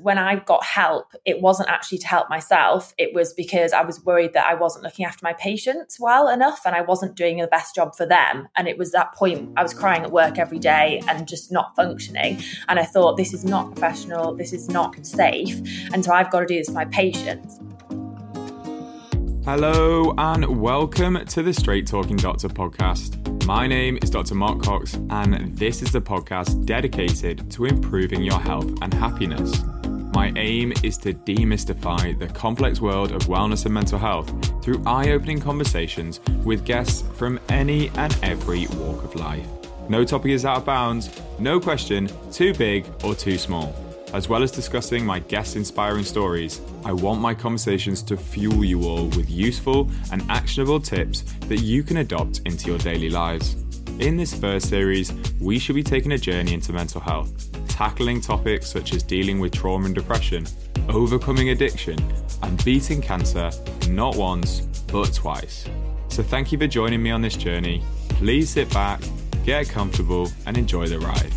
when I got help, it wasn't actually to help myself. It was because I was worried that I wasn't looking after my patients well enough and I wasn't doing the best job for them. And it was that point I was crying at work every day and just not functioning. And I thought, this is not professional, this is not safe. And so I've got to do this for my patients. Hello, and welcome to the Straight Talking Doctor podcast. My name is Dr. Mark Cox, and this is the podcast dedicated to improving your health and happiness. My aim is to demystify the complex world of wellness and mental health through eye opening conversations with guests from any and every walk of life. No topic is out of bounds, no question too big or too small. As well as discussing my guest inspiring stories, I want my conversations to fuel you all with useful and actionable tips that you can adopt into your daily lives. In this first series, we shall be taking a journey into mental health, tackling topics such as dealing with trauma and depression, overcoming addiction, and beating cancer not once, but twice. So, thank you for joining me on this journey. Please sit back, get comfortable, and enjoy the ride.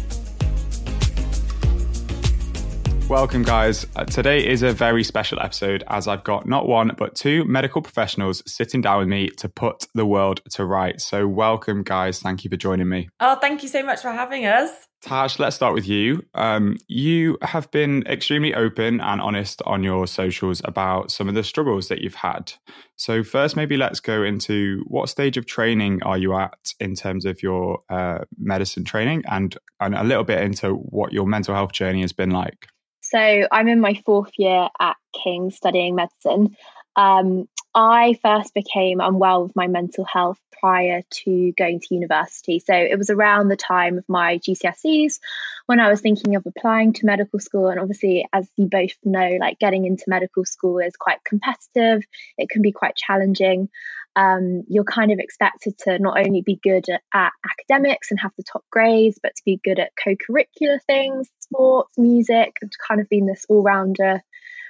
Welcome, guys. Uh, today is a very special episode as I've got not one, but two medical professionals sitting down with me to put the world to right. So, welcome, guys. Thank you for joining me. Oh, thank you so much for having us. Tash, let's start with you. Um, you have been extremely open and honest on your socials about some of the struggles that you've had. So, first, maybe let's go into what stage of training are you at in terms of your uh, medicine training and, and a little bit into what your mental health journey has been like. So I'm in my fourth year at King studying medicine. Um, I first became unwell with my mental health prior to going to university. So it was around the time of my GCSEs when I was thinking of applying to medical school. And obviously, as you both know, like getting into medical school is quite competitive, it can be quite challenging um, you're kind of expected to not only be good at, at, academics and have the top grades, but to be good at co curricular things, sports, music, and to kind of being this all rounder,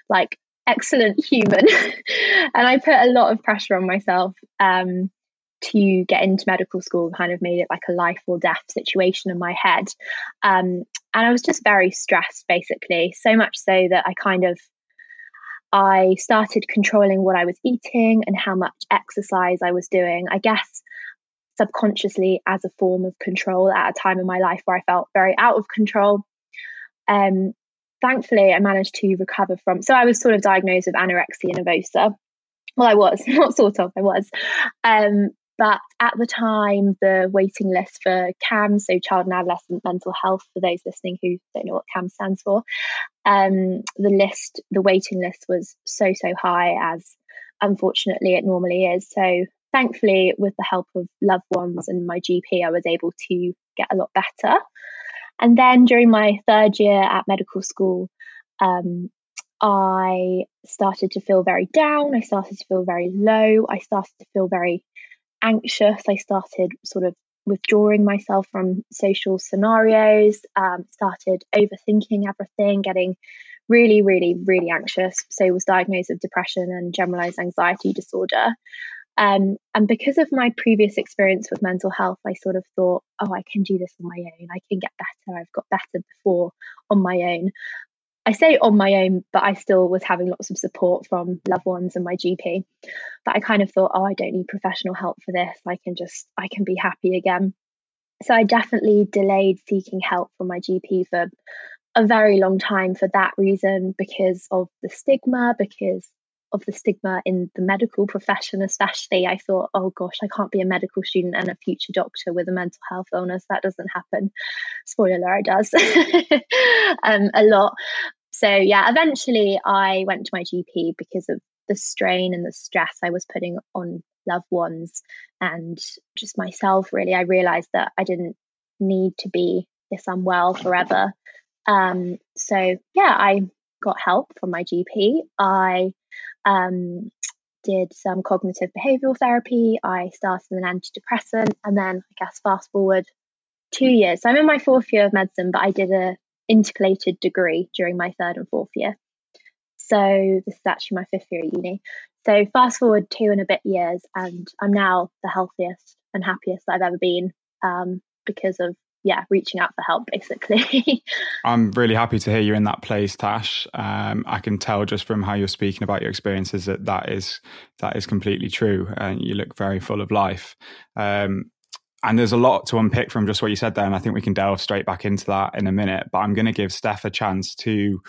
like excellent human. and I put a lot of pressure on myself um, to get into medical school, kind of made it like a life or death situation in my head. Um, and I was just very stressed, basically, so much so that I kind of I started controlling what I was eating and how much exercise I was doing. I guess subconsciously as a form of control at a time in my life where I felt very out of control. Um, thankfully, I managed to recover from. So I was sort of diagnosed with anorexia nervosa. Well, I was not sort of, I was. Um, but at the time, the waiting list for CAMHS, so Child and Adolescent Mental Health, for those listening who don't know what CAMHS stands for, um, the list, the waiting list was so, so high, as unfortunately it normally is. So thankfully, with the help of loved ones and my GP, I was able to get a lot better. And then during my third year at medical school, um, I started to feel very down. I started to feel very low. I started to feel very anxious. I started sort of withdrawing myself from social scenarios, um, started overthinking everything, getting really, really, really anxious. So, was diagnosed with depression and generalized anxiety disorder. Um, and because of my previous experience with mental health, I sort of thought, oh, I can do this on my own. I can get better. I've got better before on my own. I say on my own, but I still was having lots of support from loved ones and my GP. But I kind of thought, oh, I don't need professional help for this. I can just, I can be happy again. So I definitely delayed seeking help from my GP for a very long time for that reason, because of the stigma, because of the stigma in the medical profession, especially. I thought, oh gosh, I can't be a medical student and a future doctor with a mental health illness. That doesn't happen. Spoiler alert, it does um, a lot. So, yeah, eventually I went to my GP because of the strain and the stress I was putting on loved ones and just myself, really. I realized that I didn't need to be this unwell forever. Um, so, yeah, I got help from my GP. I um, did some cognitive behavioral therapy. I started an antidepressant, and then I guess fast forward two years. So I'm in my fourth year of medicine, but I did a intercalated degree during my third and fourth year. So this is actually my fifth year at uni. So fast forward two and a bit years, and I'm now the healthiest and happiest I've ever been um, because of yeah, reaching out for help basically. I'm really happy to hear you're in that place, Tash. Um, I can tell just from how you're speaking about your experiences that that is that is completely true, and you look very full of life. Um, and there's a lot to unpick from just what you said there, and I think we can delve straight back into that in a minute. But I'm going to give Steph a chance to,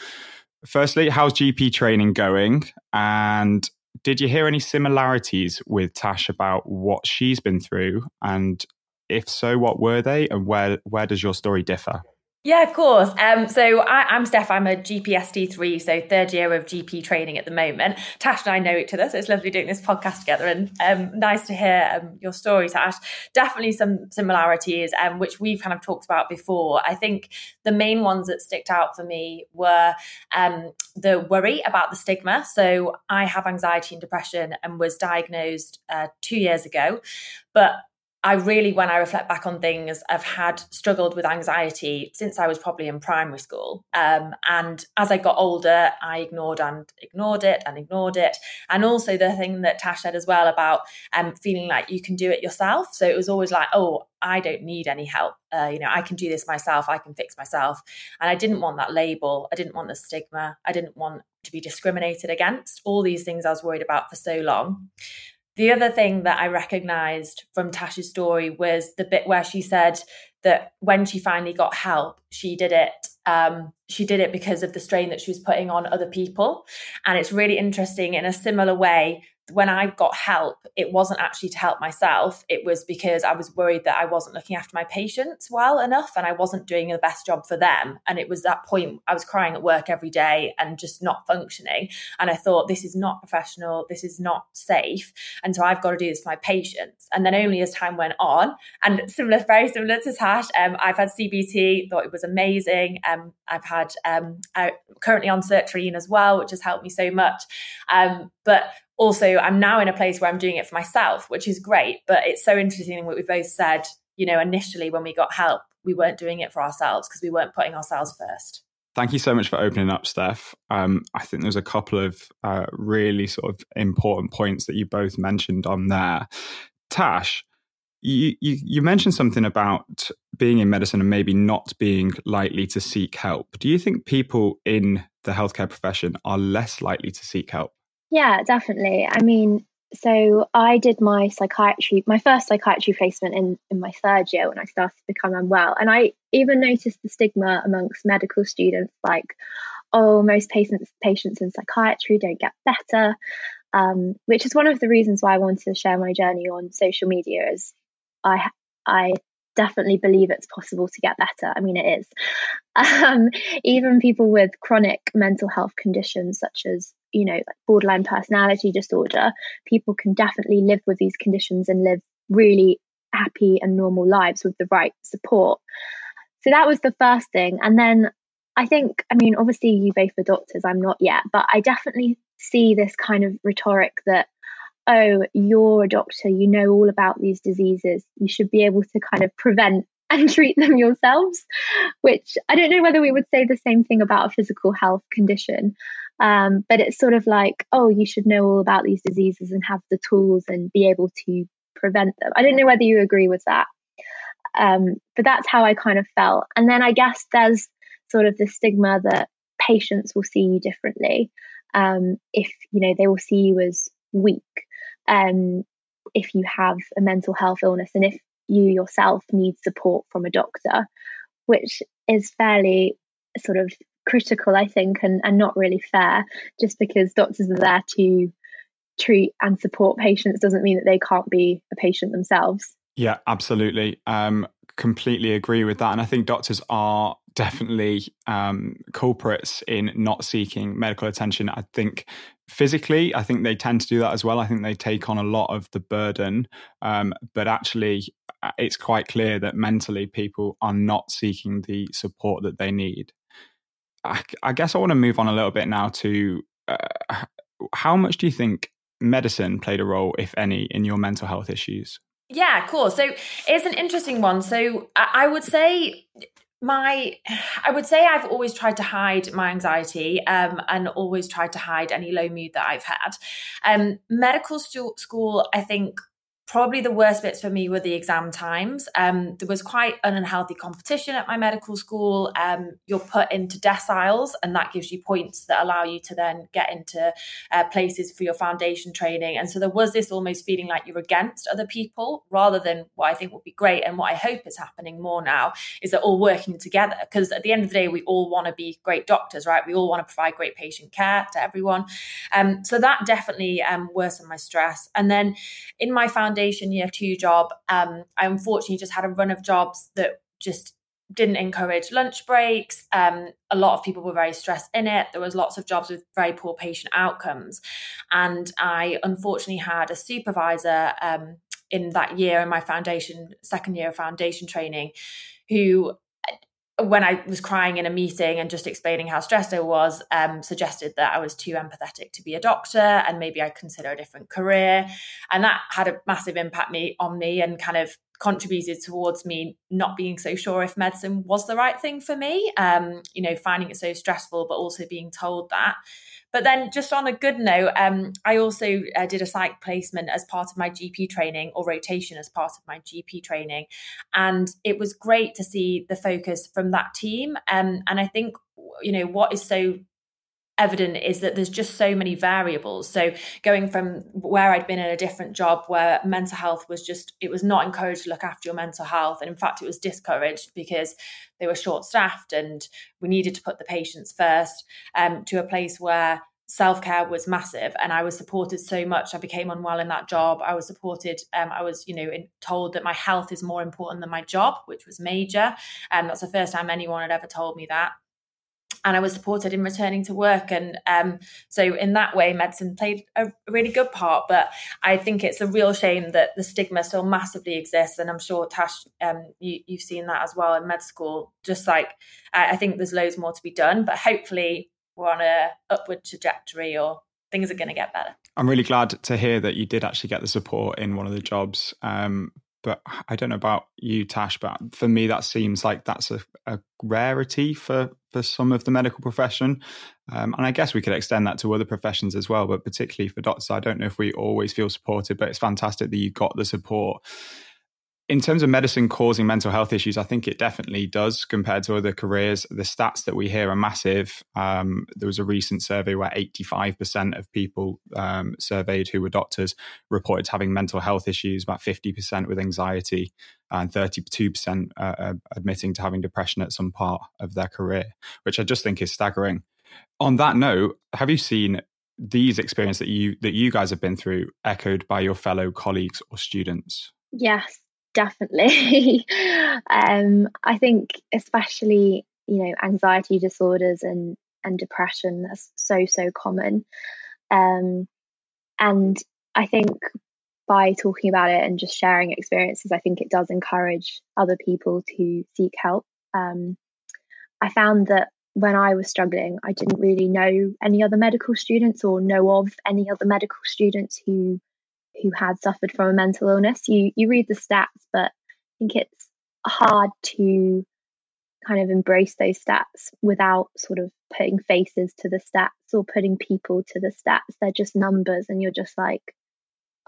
firstly, how's GP training going, and did you hear any similarities with Tash about what she's been through and if so, what were they, and where where does your story differ? Yeah, of course. Um, so I, am Steph. I'm a GPST3, so third year of GP training at the moment. Tash and I know each other, so it's lovely doing this podcast together. And um, nice to hear um, your story, Tash. Definitely some similarities, um, which we've kind of talked about before. I think the main ones that sticked out for me were um, the worry about the stigma. So I have anxiety and depression, and was diagnosed uh, two years ago, but I really, when I reflect back on things, I've had struggled with anxiety since I was probably in primary school. Um, and as I got older, I ignored and ignored it and ignored it. And also the thing that Tash said as well about um, feeling like you can do it yourself. So it was always like, oh, I don't need any help. Uh, you know, I can do this myself. I can fix myself. And I didn't want that label. I didn't want the stigma. I didn't want to be discriminated against. All these things I was worried about for so long. The other thing that I recognized from Tasha's story was the bit where she said that when she finally got help, she did it. Um, she did it because of the strain that she was putting on other people. And it's really interesting in a similar way when I got help, it wasn't actually to help myself. It was because I was worried that I wasn't looking after my patients well enough and I wasn't doing the best job for them. And it was that point I was crying at work every day and just not functioning. And I thought, this is not professional. This is not safe. And so I've got to do this for my patients. And then only as time went on, and similar, very similar to Tash, um, I've had CBT, thought it was amazing. Um, I've had um, I, currently on sertraline as well, which has helped me so much. Um, but also I'm now in a place where I'm doing it for myself, which is great. But it's so interesting what we both said, you know, initially when we got help, we weren't doing it for ourselves because we weren't putting ourselves first. Thank you so much for opening up, Steph. Um, I think there's a couple of uh, really sort of important points that you both mentioned on there. Tash, you, you, you mentioned something about being in medicine and maybe not being likely to seek help. Do you think people in the healthcare profession are less likely to seek help? Yeah, definitely. I mean, so I did my psychiatry, my first psychiatry placement in, in my third year when I started to become unwell. And I even noticed the stigma amongst medical students like, oh, most patients patients in psychiatry don't get better. Um, which is one of the reasons why I wanted to share my journey on social media as I I definitely believe it's possible to get better. I mean, it is. Um, even people with chronic mental health conditions, such as, you know, like borderline personality disorder, people can definitely live with these conditions and live really happy and normal lives with the right support. So that was the first thing. And then I think, I mean, obviously, you both are doctors, I'm not yet, but I definitely see this kind of rhetoric that oh, you're a doctor, you know all about these diseases, you should be able to kind of prevent and treat them yourselves, which I don't know whether we would say the same thing about a physical health condition. Um, but it's sort of like, oh, you should know all about these diseases and have the tools and be able to prevent them. I don't know whether you agree with that. Um, but that's how I kind of felt. And then I guess there's sort of the stigma that patients will see you differently. Um, if, you know, they will see you as weak um, if you have a mental health illness and if you yourself need support from a doctor, which is fairly sort of critical, I think, and, and not really fair. Just because doctors are there to treat and support patients doesn't mean that they can't be a patient themselves. Yeah, absolutely. Um, completely agree with that. And I think doctors are definitely um, culprits in not seeking medical attention. I think physically, I think they tend to do that as well. I think they take on a lot of the burden, um, but actually, uh, it's quite clear that mentally people are not seeking the support that they need. I, I guess I want to move on a little bit now to uh, how much do you think medicine played a role, if any, in your mental health issues? Yeah, cool. So it's an interesting one. So I would say my i would say i've always tried to hide my anxiety um, and always tried to hide any low mood that i've had um, medical stu- school i think probably the worst bits for me were the exam times. Um, there was quite an unhealthy competition at my medical school. Um, you're put into deciles, and that gives you points that allow you to then get into uh, places for your foundation training. And so there was this almost feeling like you're against other people rather than what I think would be great. And what I hope is happening more now is that all working together. Because at the end of the day, we all want to be great doctors, right? We all want to provide great patient care to everyone. Um, so that definitely um, worsened my stress. And then in my foundation, foundation year two job, um, I unfortunately just had a run of jobs that just didn't encourage lunch breaks. Um, a lot of people were very stressed in it. There was lots of jobs with very poor patient outcomes, and I unfortunately had a supervisor um, in that year in my foundation second year of foundation training, who when I was crying in a meeting and just explaining how stressed I was, um, suggested that I was too empathetic to be a doctor and maybe I'd consider a different career. And that had a massive impact me on me and kind of contributed towards me not being so sure if medicine was the right thing for me. Um, you know, finding it so stressful, but also being told that. But then, just on a good note, um, I also uh, did a psych placement as part of my GP training or rotation as part of my GP training. And it was great to see the focus from that team. Um, and I think, you know, what is so evident is that there's just so many variables. So going from where I'd been in a different job where mental health was just it was not encouraged to look after your mental health. And in fact it was discouraged because they were short staffed and we needed to put the patients first um, to a place where self-care was massive. And i was supported so much. I became unwell in that job. I was supported um, i was you know in, told that my health is more important than my job which was major. And um, that's the first time anyone had ever told me that and I was supported in returning to work. And um, so, in that way, medicine played a really good part. But I think it's a real shame that the stigma still massively exists. And I'm sure, Tash, um, you, have seen that as well in med school. Just like I, I think there's loads more to be done, but hopefully, we're on a upward trajectory or things are going to get better. I'm really glad to hear that you did actually get the support in one of the jobs. Um, but I don't know about you, Tash, but for me, that seems like that's a, a rarity for, for some of the medical profession. Um, and I guess we could extend that to other professions as well, but particularly for doctors, I don't know if we always feel supported, but it's fantastic that you got the support in terms of medicine causing mental health issues, I think it definitely does compared to other careers. The stats that we hear are massive. Um, there was a recent survey where 85% of people um, surveyed who were doctors reported having mental health issues, about 50% with anxiety, and 32% uh, uh, admitting to having depression at some part of their career, which I just think is staggering. On that note, have you seen these experiences that you that you guys have been through echoed by your fellow colleagues or students? Yes, definitely. um, I think, especially, you know, anxiety disorders and, and depression, that's so, so common. Um, and I think by talking about it and just sharing experiences, I think it does encourage other people to seek help. Um, I found that when I was struggling, I didn't really know any other medical students or know of any other medical students who who had suffered from a mental illness. You you read the stats, but I think it's hard to kind of embrace those stats without sort of putting faces to the stats or putting people to the stats. They're just numbers, and you're just like,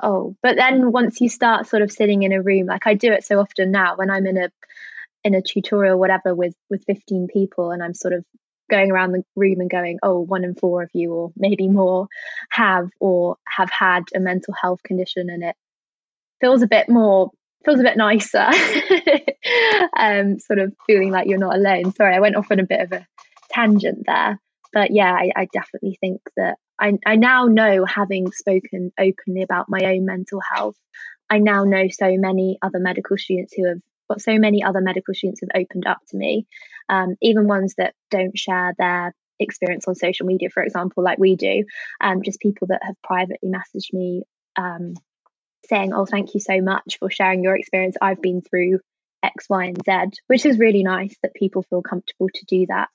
oh. But then once you start sort of sitting in a room, like I do it so often now when I'm in a in a tutorial, whatever, with with 15 people, and I'm sort of going around the room and going, oh, one in four of you, or maybe more, have or have had a mental health condition, and it feels a bit more feels a bit nicer. um, sort of feeling like you're not alone. Sorry, I went off on a bit of a tangent there, but yeah, I, I definitely think that I I now know, having spoken openly about my own mental health, I now know so many other medical students who have got so many other medical students have opened up to me, um, even ones that don't share their experience on social media, for example, like we do, um, just people that have privately messaged me um, saying, Oh, thank you so much for sharing your experience. I've been through X, Y, and Z, which is really nice that people feel comfortable to do that.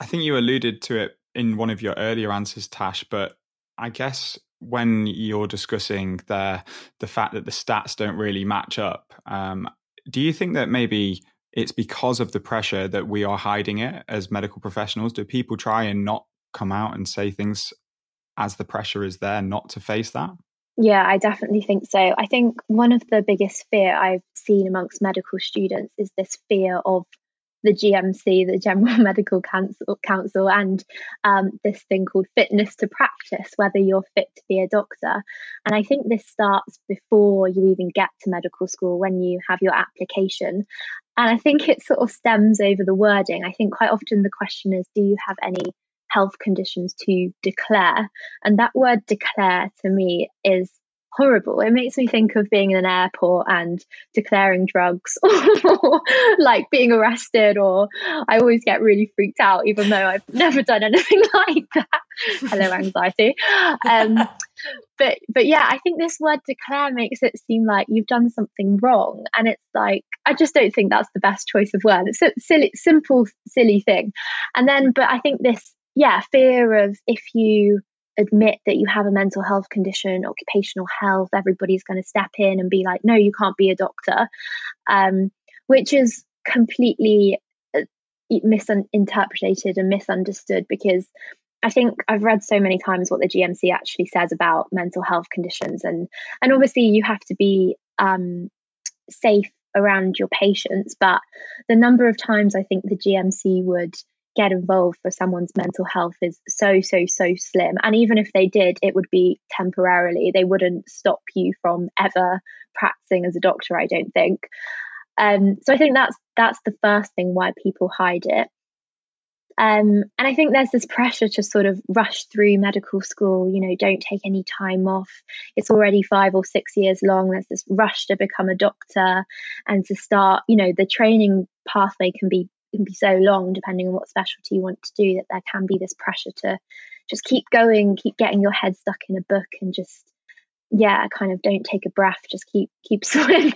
I think you alluded to it in one of your earlier answers, Tash, but I guess when you're discussing the the fact that the stats don't really match up, um, do you think that maybe it's because of the pressure that we are hiding it as medical professionals? Do people try and not come out and say things as the pressure is there not to face that? Yeah, I definitely think so. I think one of the biggest fear I've seen amongst medical students is this fear of the GMC, the General Medical Council, Council and um, this thing called fitness to practice, whether you're fit to be a doctor. And I think this starts before you even get to medical school when you have your application. And I think it sort of stems over the wording. I think quite often the question is do you have any health conditions to declare. And that word declare to me is horrible. It makes me think of being in an airport and declaring drugs or like being arrested or I always get really freaked out even though I've never done anything like that. Hello anxiety. Um, but but yeah, I think this word declare makes it seem like you've done something wrong and it's like I just don't think that's the best choice of word. It's a silly simple silly thing. And then but I think this yeah, fear of if you admit that you have a mental health condition, occupational health, everybody's going to step in and be like, no, you can't be a doctor, um, which is completely uh, misinterpreted and misunderstood because I think I've read so many times what the GMC actually says about mental health conditions, and and obviously you have to be um, safe around your patients, but the number of times I think the GMC would get involved for someone's mental health is so so so slim and even if they did it would be temporarily they wouldn't stop you from ever practicing as a doctor i don't think um, so i think that's that's the first thing why people hide it um, and I think there's this pressure to sort of rush through medical school, you know, don't take any time off. It's already five or six years long. There's this rush to become a doctor and to start, you know, the training pathway can be can be so long depending on what specialty you want to do that there can be this pressure to just keep going keep getting your head stuck in a book and just yeah kind of don't take a breath just keep keep swimming.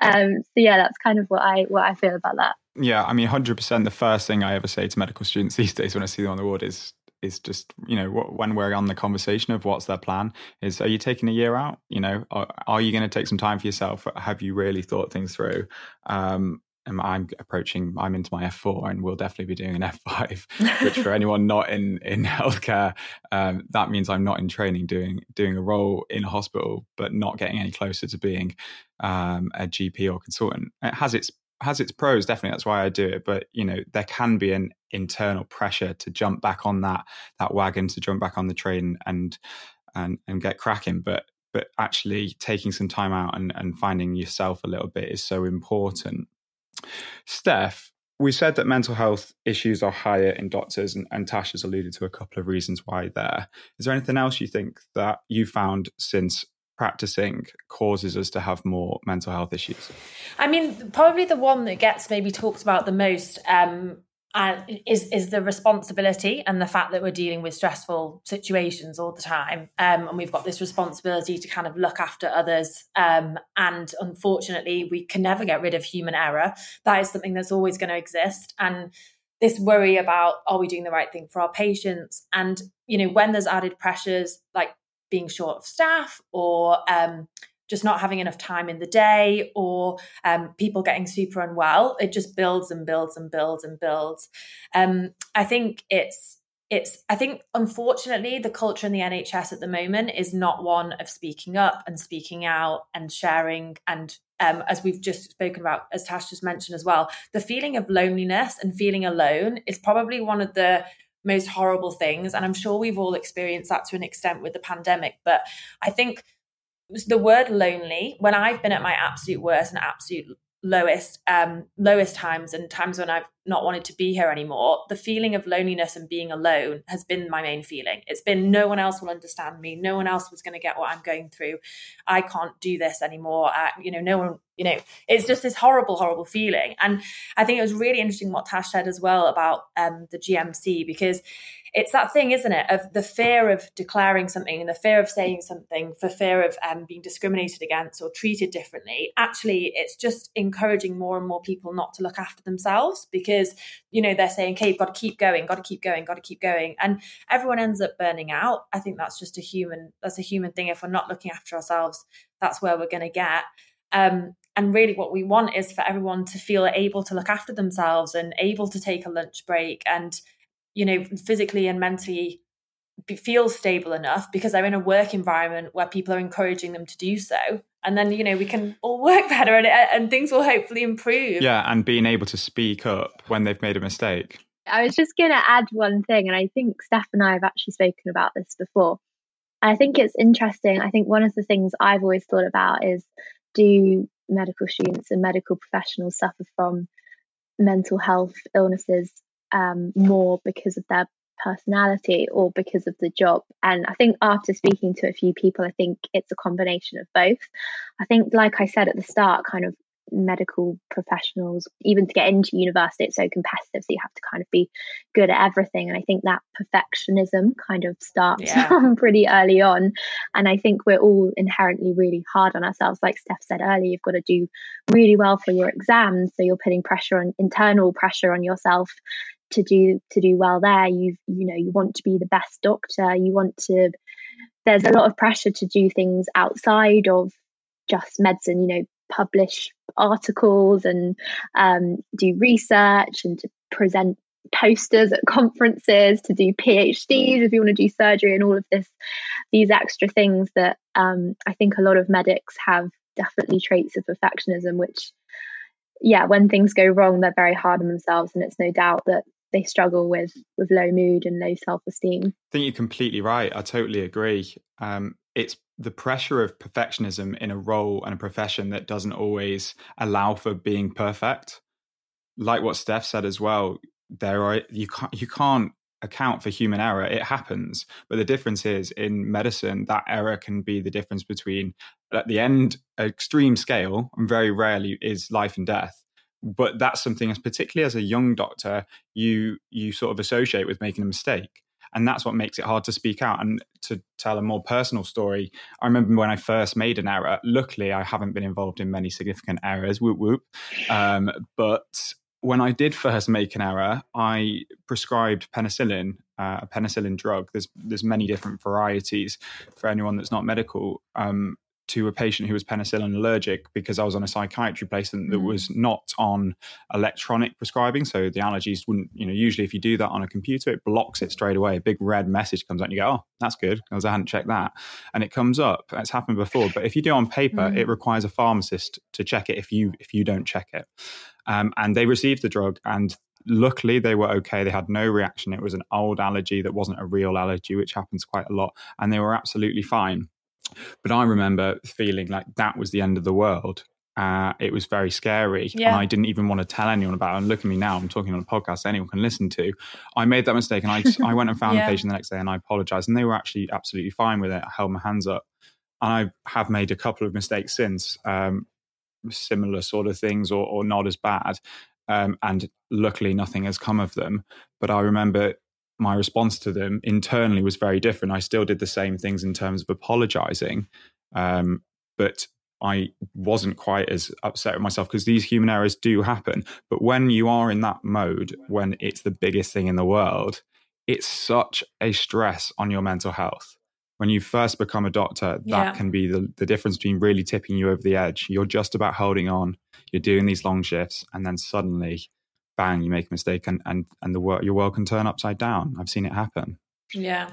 Um so yeah that's kind of what i what i feel about that. Yeah i mean 100% the first thing i ever say to medical students these days when i see them on the ward is is just you know when we're on the conversation of what's their plan is are you taking a year out? You know are, are you going to take some time for yourself? Have you really thought things through? Um, I'm approaching, I'm into my F4 and we'll definitely be doing an F5, which for anyone not in, in healthcare, um, that means I'm not in training doing, doing a role in a hospital, but not getting any closer to being um, a GP or consultant. It has its, has its pros, definitely. That's why I do it. But, you know, there can be an internal pressure to jump back on that, that wagon, to jump back on the train and, and, and get cracking. But, but actually taking some time out and, and finding yourself a little bit is so important Steph, we said that mental health issues are higher in doctors, and, and Tash has alluded to a couple of reasons why there. Is there anything else you think that you found since practicing causes us to have more mental health issues? I mean, probably the one that gets maybe talked about the most um, is is the responsibility and the fact that we're dealing with stressful situations all the time. Um, and we've got this responsibility to kind of look after others. Um, and unfortunately we can never get rid of human error. That is something that's always going to exist. And this worry about are we doing the right thing for our patients? And you know when there's added pressures like being short of staff or um, just not having enough time in the day or um, people getting super unwell it just builds and builds and builds and builds. Um, i think it's it's i think unfortunately the culture in the nhs at the moment is not one of speaking up and speaking out and sharing and um, as we've just spoken about as tash just mentioned as well the feeling of loneliness and feeling alone is probably one of the most horrible things and i'm sure we've all experienced that to an extent with the pandemic but i think the word lonely when i've been at my absolute worst and absolute lowest um lowest times and times when i've not wanted to be here anymore the feeling of loneliness and being alone has been my main feeling. It's been no one else will understand me. No one else was going to get what i'm going through. I can't do this anymore. I, you know no one you know it's just this horrible horrible feeling. And i think it was really interesting what tash said as well about um the gmc because it's that thing, isn't it, of the fear of declaring something and the fear of saying something for fear of um, being discriminated against or treated differently. Actually, it's just encouraging more and more people not to look after themselves because, you know, they're saying, okay, got to keep going, got to keep going, got to keep going. And everyone ends up burning out. I think that's just a human, that's a human thing. If we're not looking after ourselves, that's where we're going to get. Um, and really, what we want is for everyone to feel able to look after themselves and able to take a lunch break and you know, physically and mentally feel stable enough because they're in a work environment where people are encouraging them to do so and then you know we can all work better and, and things will hopefully improve. Yeah and being able to speak up when they've made a mistake. I was just going to add one thing and i think steph and i have actually spoken about this before. I think it's interesting. I think one of the things i've always thought about is do medical students and medical professionals suffer from mental health illnesses um, more because of their personality or because of the job. And I think after speaking to a few people, I think it's a combination of both. I think, like I said at the start, kind of medical professionals, even to get into university, it's so competitive. So you have to kind of be good at everything. And I think that perfectionism kind of starts yeah. pretty early on. And I think we're all inherently really hard on ourselves. Like Steph said earlier, you've got to do really well for your exams. So you're putting pressure on internal pressure on yourself to do to do well there. You you know, you want to be the best doctor, you want to there's a lot of pressure to do things outside of just medicine, you know, publish articles and um, do research and to present posters at conferences, to do PhDs if you want to do surgery and all of this, these extra things that um, I think a lot of medics have definitely traits of perfectionism, which, yeah, when things go wrong, they're very hard on themselves. And it's no doubt that they struggle with with low mood and low self-esteem. I think you're completely right. I totally agree. Um, it's the pressure of perfectionism in a role and a profession that doesn't always allow for being perfect. Like what Steph said as well, there are you can't you can't account for human error. It happens, but the difference is in medicine that error can be the difference between at the end extreme scale and very rarely is life and death. But that's something as particularly as a young doctor you you sort of associate with making a mistake and that's what makes it hard to speak out. And to tell a more personal story i remember when i first made an error. Luckily i haven't been involved in many significant errors whoop whoop. Um, but when i did first make an error i prescribed penicillin uh, a penicillin drug. There's there's many different varieties for anyone that's not medical. Um, to a patient who was penicillin allergic because I was on a psychiatry placement that mm. was not on electronic prescribing. So the allergies wouldn't, you know, usually if you do that on a computer, it blocks it straight away. A big red message comes out and you go, oh, that's good because I hadn't checked that. And it comes up. It's happened before. But if you do on paper, mm. it requires a pharmacist to check it if you if you don't check it. Um, and they received the drug and luckily they were okay they had no reaction it was an old allergy that wasn't a real allergy which happens quite a lot and they were absolutely fine but I remember feeling like that was the end of the world. Uh, it was very scary. Yeah. And I didn't even want to tell anyone about it. And look at me now, I'm talking on a podcast anyone can listen to. I made that mistake and I, I went and found yeah. the patient the next day and I apologized. And they were actually absolutely fine with it. I held my hands up. And I have made a couple of mistakes since, um, similar sort of things or, or not as bad. Um, and luckily, nothing has come of them. But I remember my response to them internally was very different. I still did the same things in terms of apologizing, um, but I wasn't quite as upset with myself because these human errors do happen. But when you are in that mode, when it's the biggest thing in the world, it's such a stress on your mental health. When you first become a doctor, that yeah. can be the, the difference between really tipping you over the edge. You're just about holding on, you're doing these long shifts, and then suddenly bang, you make a mistake and, and, and the world, your world can turn upside down. I've seen it happen. Yeah.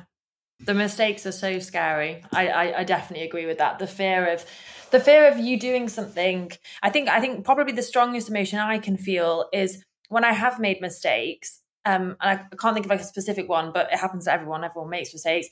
The mistakes are so scary. I, I, I definitely agree with that. The fear of the fear of you doing something. I think I think probably the strongest emotion I can feel is when I have made mistakes. Um, and I can't think of like a specific one, but it happens to everyone. Everyone makes mistakes.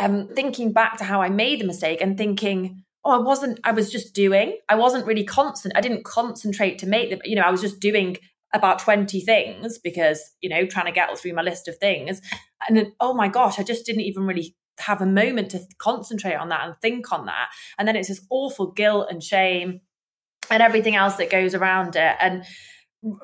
Um, thinking back to how I made the mistake and thinking, oh, I wasn't, I was just doing. I wasn't really constant. I didn't concentrate to make the. you know, I was just doing about 20 things because, you know, trying to get through my list of things. And then, oh my gosh, I just didn't even really have a moment to concentrate on that and think on that. And then it's this awful guilt and shame and everything else that goes around it. And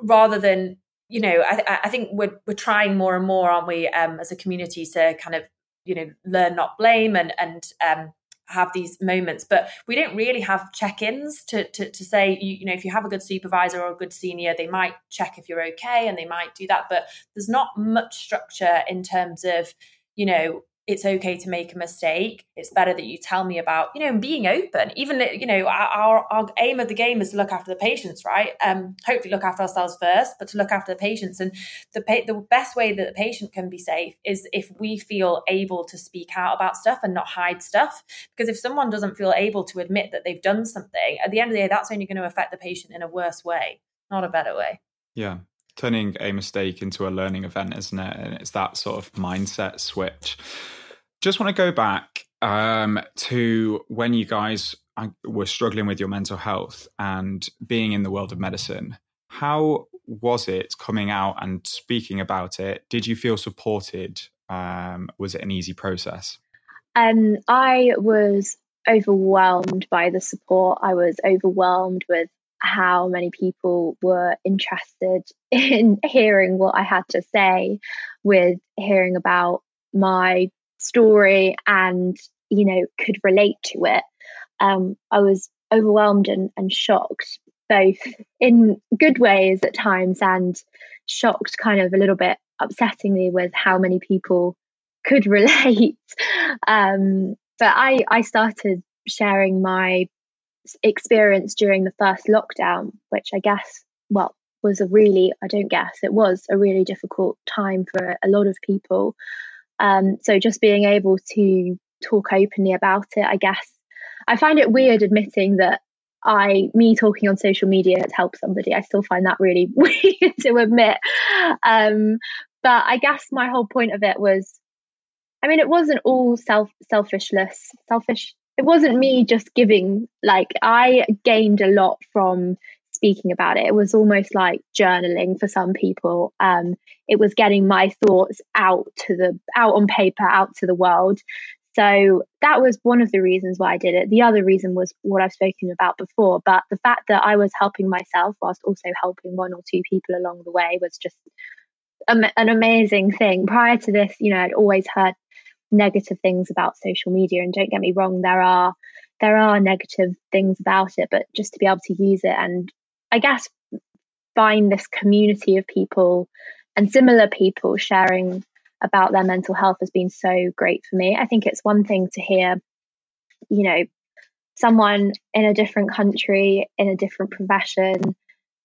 rather than, you know, I, I think we're, we're trying more and more, aren't we, um, as a community to kind of, you know, learn, not blame and, and, um, have these moments but we don't really have check-ins to to, to say you, you know if you have a good supervisor or a good senior they might check if you're okay and they might do that but there's not much structure in terms of you know it's okay to make a mistake. It's better that you tell me about, you know, being open. Even, you know, our, our aim of the game is to look after the patients, right? Um, hopefully look after ourselves first, but to look after the patients. And the the best way that the patient can be safe is if we feel able to speak out about stuff and not hide stuff. Because if someone doesn't feel able to admit that they've done something, at the end of the day, that's only going to affect the patient in a worse way, not a better way. Yeah, turning a mistake into a learning event, isn't it? And it's that sort of mindset switch. Just want to go back um, to when you guys uh, were struggling with your mental health and being in the world of medicine. How was it coming out and speaking about it? Did you feel supported? Um, was it an easy process? Um, I was overwhelmed by the support. I was overwhelmed with how many people were interested in hearing what I had to say, with hearing about my story and, you know, could relate to it. Um, I was overwhelmed and, and shocked, both in good ways at times and shocked kind of a little bit upsettingly with how many people could relate. Um, but I, I started sharing my experience during the first lockdown, which I guess, well, was a really, I don't guess, it was a really difficult time for a lot of people. Um, so just being able to talk openly about it, I guess, I find it weird admitting that I, me talking on social media has helped somebody. I still find that really weird to admit. Um, but I guess my whole point of it was, I mean, it wasn't all self selfishness, selfish it wasn't me just giving like i gained a lot from speaking about it. It was almost like journaling for some people. Um, it was getting my thoughts out to the out on paper out to the world. So that was one of the reasons why i did it. The other reason was what i've spoken about before but the fact that i was helping myself whilst also helping one or two people along the way was just an amazing thing. Prior to this you know i'd always heard negative things about social media. And don't get me wrong there are there are negative things about it but just to be able to use it and i guess find this community of people and similar people sharing about their mental health has been so great for me. I think it's one thing to hear you know someone in a different country in a different profession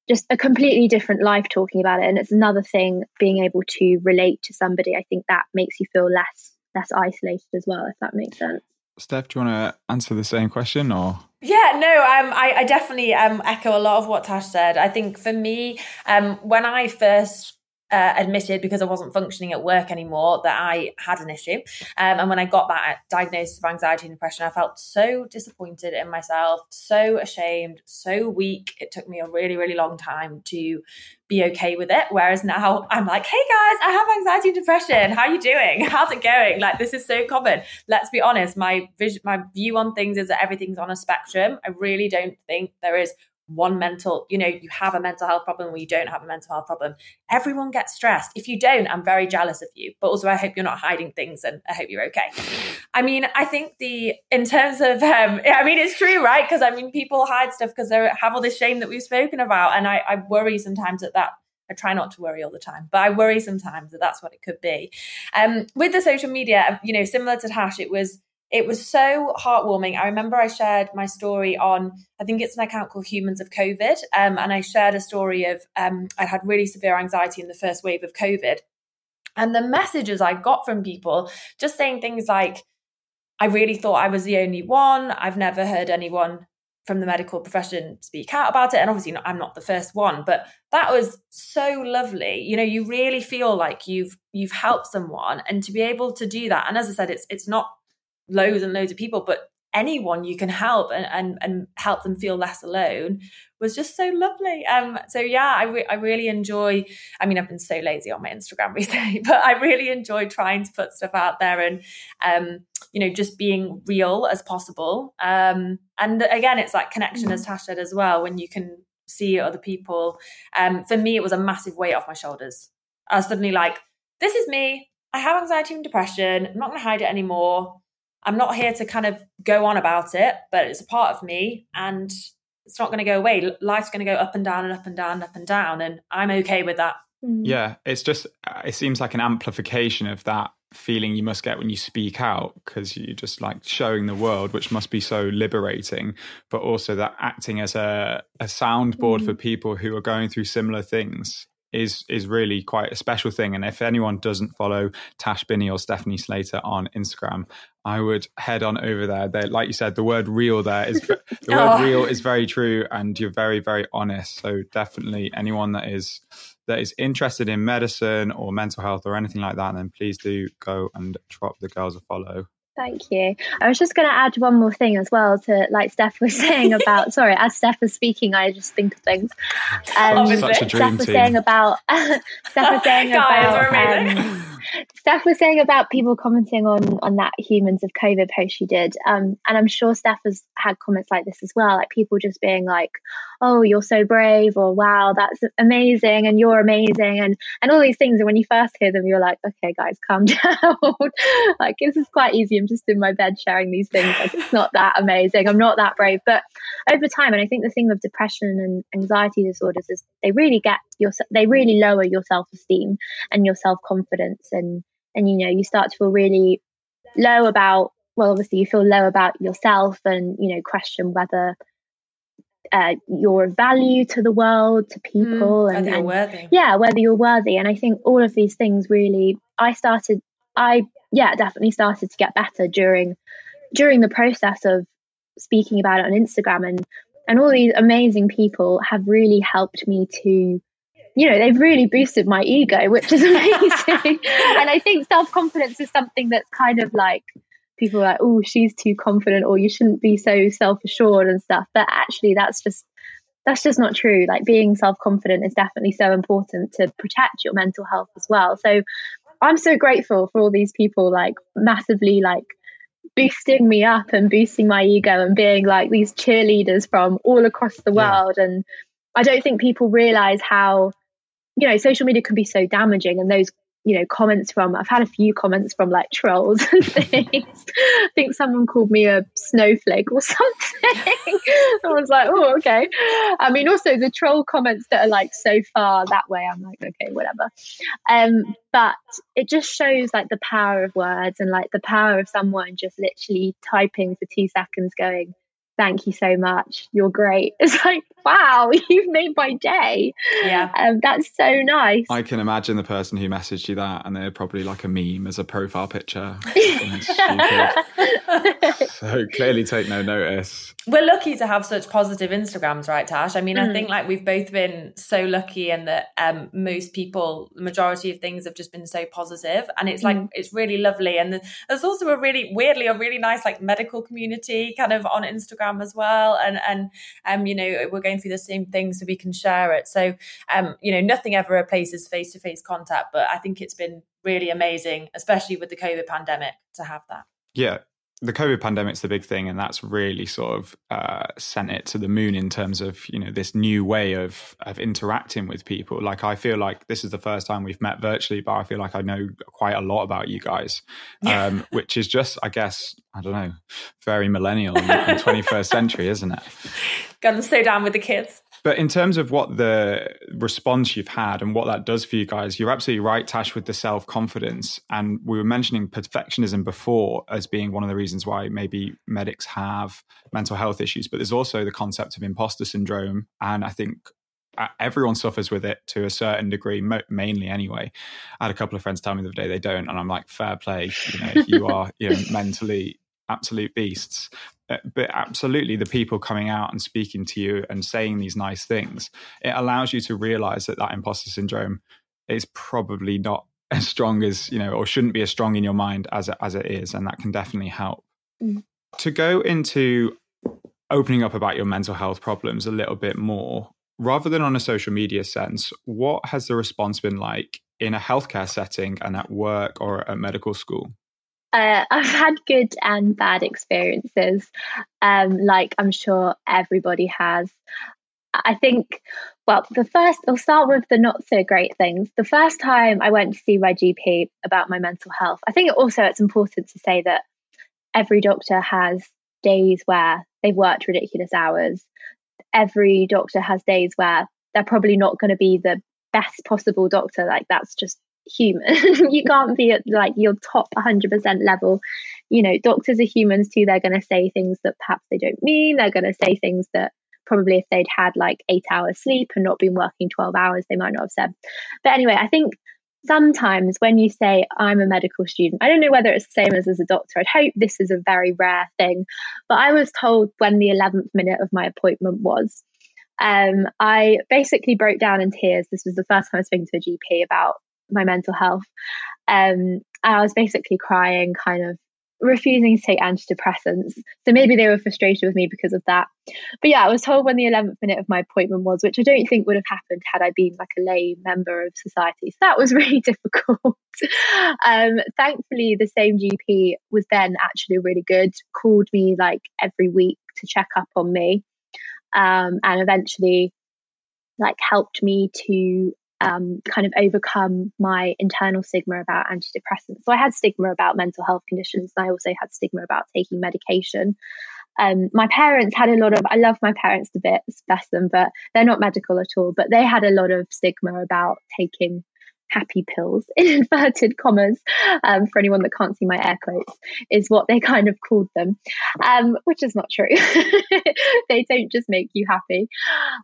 just a completely different life talking about it. And it's another thing being able to relate to somebody. I think that makes you feel less less isolated as well, if that makes sense. Steph, do you want to answer the same question or? Yeah, no, um, I, I definitely um, echo a lot of what Tash said. I think for me, um, when I first uh, admitted because I wasn't functioning at work anymore that I had an issue. Um, and when I got that diagnosis of anxiety and depression, I felt so disappointed in myself, so ashamed, so weak. It took me a really, really long time to be okay with it. Whereas now I'm like, hey guys, I have anxiety and depression. How are you doing? How's it going? Like this is so common. Let's be honest. My vision, my view on things is that everything's on a spectrum. I really don't think there is one mental, you know, you have a mental health problem or you don't have a mental health problem. Everyone gets stressed. If you don't, I'm very jealous of you. But also, I hope you're not hiding things and I hope you're okay. I mean, I think the, in terms of, um, I mean, it's true, right? Because I mean, people hide stuff because they have all this shame that we've spoken about. And I, I worry sometimes that that I try not to worry all the time, but I worry sometimes that that's what it could be. Um, with the social media, you know, similar to Tash, it was it was so heartwarming. I remember I shared my story on, I think it's an account called Humans of COVID. Um, and I shared a story of, um, I had really severe anxiety in the first wave of COVID. And the messages I got from people just saying things like, I really thought I was the only one. I've never heard anyone from the medical profession speak out about it. And obviously, I'm not the first one, but that was so lovely. You know, you really feel like you've you've helped someone, and to be able to do that. And as I said, it's it's not loads and loads of people, but anyone you can help and, and, and help them feel less alone was just so lovely. Um, so yeah, I, re- I really enjoy, I mean, I've been so lazy on my Instagram recently, but I really enjoy trying to put stuff out there and, um, you know, just being real as possible. Um, and again, it's like connection, as Tash said as well, when you can see other people. Um, for me, it was a massive weight off my shoulders. I was suddenly like, this is me. I have anxiety and depression. I'm not going to hide it anymore. I'm not here to kind of go on about it, but it's a part of me and it's not going to go away. Life's going to go up and down and up and down, and up and down. And I'm okay with that. Mm. Yeah, it's just, uh, it seems like an amplification of that feeling you must get when you speak out because you're just like showing the world, which must be so liberating, but also that acting as a, a soundboard mm. for people who are going through similar things is is really quite a special thing. And if anyone doesn't follow Tash Binnie or Stephanie Slater on Instagram, I would head on over there. They, like you said, the word real there is the oh. word real is very true, and you're very very honest. So definitely anyone that is that is interested in medicine or mental health or anything like that, then please do go and drop the girls a follow. Thank you. I was just going to add one more thing as well to like Steph was saying about. sorry, as Steph was speaking, I just think of things. Um, Such a dream Steph was team. saying about. Steph was saying about. Um, Steph was saying about people commenting on on that humans of COVID post she did, um, and I'm sure Steph has had comments like this as well, like people just being like, "Oh, you're so brave," or "Wow, that's amazing," and "You're amazing," and and all these things. And when you first hear them, you're like, "Okay, guys, calm down." like this is quite easy. I'm just in my bed sharing these things. Like it's not that amazing. I'm not that brave. But over time, and I think the thing with depression and anxiety disorders is they really get your they really lower your self esteem and your self confidence and and you know you start to feel really low about well obviously you feel low about yourself and you know question whether uh, you're of value to the world to mm, people mm, and, and worthy. yeah whether you're worthy and i think all of these things really i started i yeah definitely started to get better during during the process of speaking about it on instagram and and all these amazing people have really helped me to you know, they've really boosted my ego, which is amazing. and I think self confidence is something that's kind of like people are like, oh, she's too confident, or you shouldn't be so self assured and stuff. But actually, that's just that's just not true. Like being self confident is definitely so important to protect your mental health as well. So I'm so grateful for all these people, like massively like boosting me up and boosting my ego and being like these cheerleaders from all across the world. Yeah. And I don't think people realize how you know, social media can be so damaging, and those you know comments from I've had a few comments from like trolls and things. I think someone called me a snowflake or something. I was like, oh, okay. I mean, also the troll comments that are like so far that way, I'm like, okay, whatever. Um, but it just shows like the power of words and like the power of someone just literally typing for two seconds, going, thank you so much. You're great. It's like, wow, you've made my day. Yeah. Um, that's so nice. I can imagine the person who messaged you that and they're probably like a meme as a profile picture. so clearly take no notice. We're lucky to have such positive Instagrams, right, Tash? I mean, mm. I think like we've both been so lucky and that um, most people, the majority of things have just been so positive and it's like, mm. it's really lovely. And there's also a really, weirdly, a really nice like medical community kind of on Instagram as well. And, and, um, you know, we're going through the same thing so we can share it. So, um, you know, nothing ever replaces face to face contact, but I think it's been really amazing, especially with the COVID pandemic, to have that. Yeah, the COVID pandemic's the big thing, and that's really sort of uh, sent it to the moon in terms of you know this new way of of interacting with people. Like I feel like this is the first time we've met virtually, but I feel like I know quite a lot about you guys, um, which is just, I guess, I don't know, very millennial in the twenty first century, isn't it? Gonna slow down with the kids. But in terms of what the response you've had and what that does for you guys, you're absolutely right, Tash, with the self confidence. And we were mentioning perfectionism before as being one of the reasons why maybe medics have mental health issues. But there's also the concept of imposter syndrome. And I think uh, everyone suffers with it to a certain degree, mainly anyway. I had a couple of friends tell me the other day they don't, and I'm like, fair play. You know, if you are you know, mentally absolute beasts. Uh, but absolutely, the people coming out and speaking to you and saying these nice things, it allows you to realize that that imposter syndrome is probably not as strong as you know, or shouldn't be as strong in your mind as it, as it is, and that can definitely help. Mm. To go into opening up about your mental health problems a little bit more, rather than on a social media sense, what has the response been like in a healthcare setting and at work or at medical school? Uh, I've had good and bad experiences, um, like I'm sure everybody has. I think, well, the first, I'll start with the not so great things. The first time I went to see my GP about my mental health, I think also it's important to say that every doctor has days where they've worked ridiculous hours. Every doctor has days where they're probably not going to be the best possible doctor. Like that's just human. you can't be at like your top 100% level. You know, doctors are humans too. They're going to say things that perhaps they don't mean. They're going to say things that probably if they'd had like eight hours sleep and not been working 12 hours, they might not have said. But anyway, I think sometimes when you say I'm a medical student, I don't know whether it's the same as as a doctor. I'd hope this is a very rare thing. But I was told when the 11th minute of my appointment was, um, I basically broke down in tears. This was the first time I was speaking to a GP about my mental health. Um, I was basically crying, kind of refusing to take antidepressants. So maybe they were frustrated with me because of that. But yeah, I was told when the 11th minute of my appointment was, which I don't think would have happened had I been like a lay member of society. So that was really difficult. um, thankfully, the same GP was then actually really good, called me like every week to check up on me, um, and eventually like helped me to um, kind of overcome my internal stigma about antidepressants. So I had stigma about mental health conditions, and I also had stigma about taking medication. Um, my parents had a lot of, I love my parents a bit, bless them, but they're not medical at all, but they had a lot of stigma about taking happy pills in inverted commas um, for anyone that can't see my air quotes is what they kind of called them um, which is not true they don't just make you happy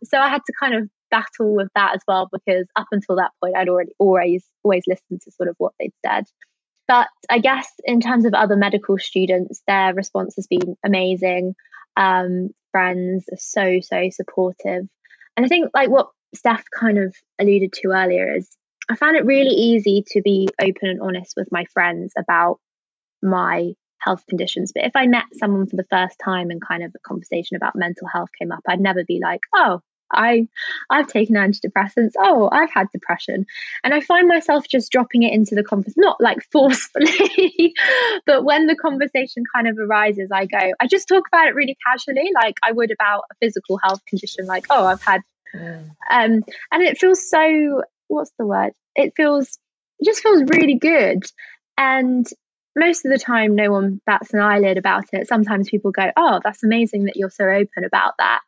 so i had to kind of battle with that as well because up until that point I'd already always always listened to sort of what they'd said. But I guess in terms of other medical students, their response has been amazing. Um, friends are so so supportive, and I think like what Steph kind of alluded to earlier is I found it really easy to be open and honest with my friends about my health conditions. But if I met someone for the first time and kind of a conversation about mental health came up, I'd never be like, oh, I I've taken antidepressants. Oh, I've had depression. And I find myself just dropping it into the conversation, not like forcefully, but when the conversation kind of arises, I go, I just talk about it really casually, like I would about a physical health condition, like, oh, I've had mm. um and it feels so what's the word? It feels it just feels really good. And most of the time no one bats an eyelid about it. Sometimes people go oh that's amazing that you're so open about that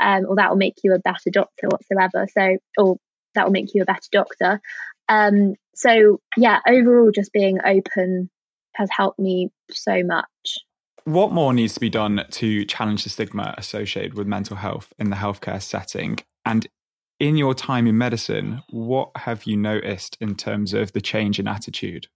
um, or that will make you a better doctor whatsoever. So or that will make you a better doctor. Um, so yeah overall just being open has helped me so much. What more needs to be done to challenge the stigma associated with mental health in the healthcare setting? And in your time in medicine what have you noticed in terms of the change in attitude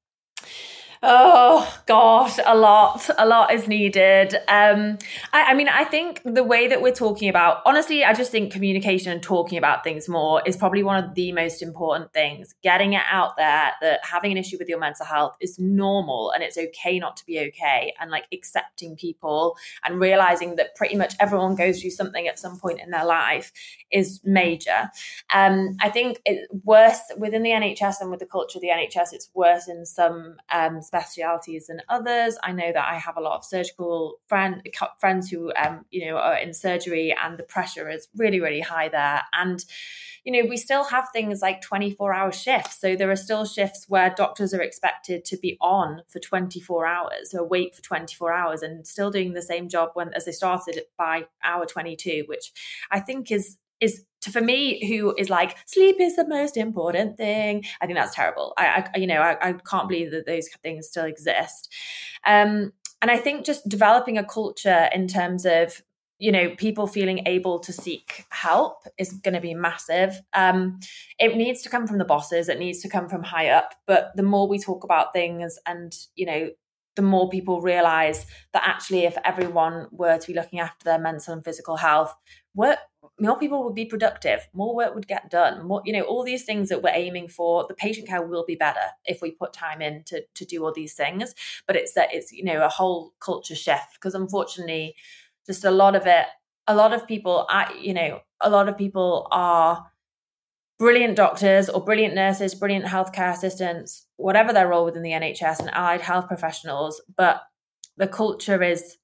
Oh gosh, a lot, a lot is needed. Um, I, I, mean, I think the way that we're talking about, honestly, I just think communication and talking about things more is probably one of the most important things. Getting it out there that having an issue with your mental health is normal and it's okay not to be okay, and like accepting people and realizing that pretty much everyone goes through something at some point in their life is major. Um, I think it's worse within the NHS and with the culture of the NHS. It's worse in some. Um, specialities than others. I know that I have a lot of surgical friend, friends who, um, you know, are in surgery and the pressure is really, really high there. And, you know, we still have things like 24 hour shifts. So there are still shifts where doctors are expected to be on for 24 hours, so awake for 24 hours and still doing the same job when as they started by hour 22, which I think is is to, for me who is like sleep is the most important thing. I think that's terrible. I, I you know I, I, can't believe that those things still exist. Um and i think just developing a culture in terms of you know people feeling able to seek help is going to be massive. Um it needs to come from the bosses. It needs to come from high up. But the more we talk about things and you know the more people realize that actually if everyone were to be looking after their mental and physical health work more people would be productive more work would get done more you know all these things that we're aiming for the patient care will be better if we put time in to, to do all these things. But it's that it's you know a whole culture shift because unfortunately just a lot of it a lot of people I, you know a lot of people are brilliant doctors or brilliant nurses brilliant healthcare assistants whatever their role within the nhs and allied health professionals but the culture is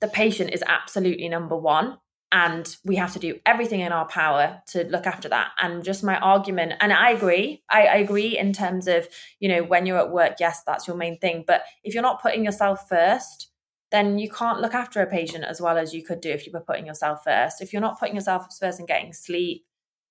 the patient is absolutely number one and we have to do everything in our power to look after that. And just my argument and i agree I, I, agree in terms of you know when you're at work yes that's your main thing. But if you're not putting yourself first then you can't look after a patient as well as you could do if you were putting yourself first. If you're not putting yourself first and getting sleep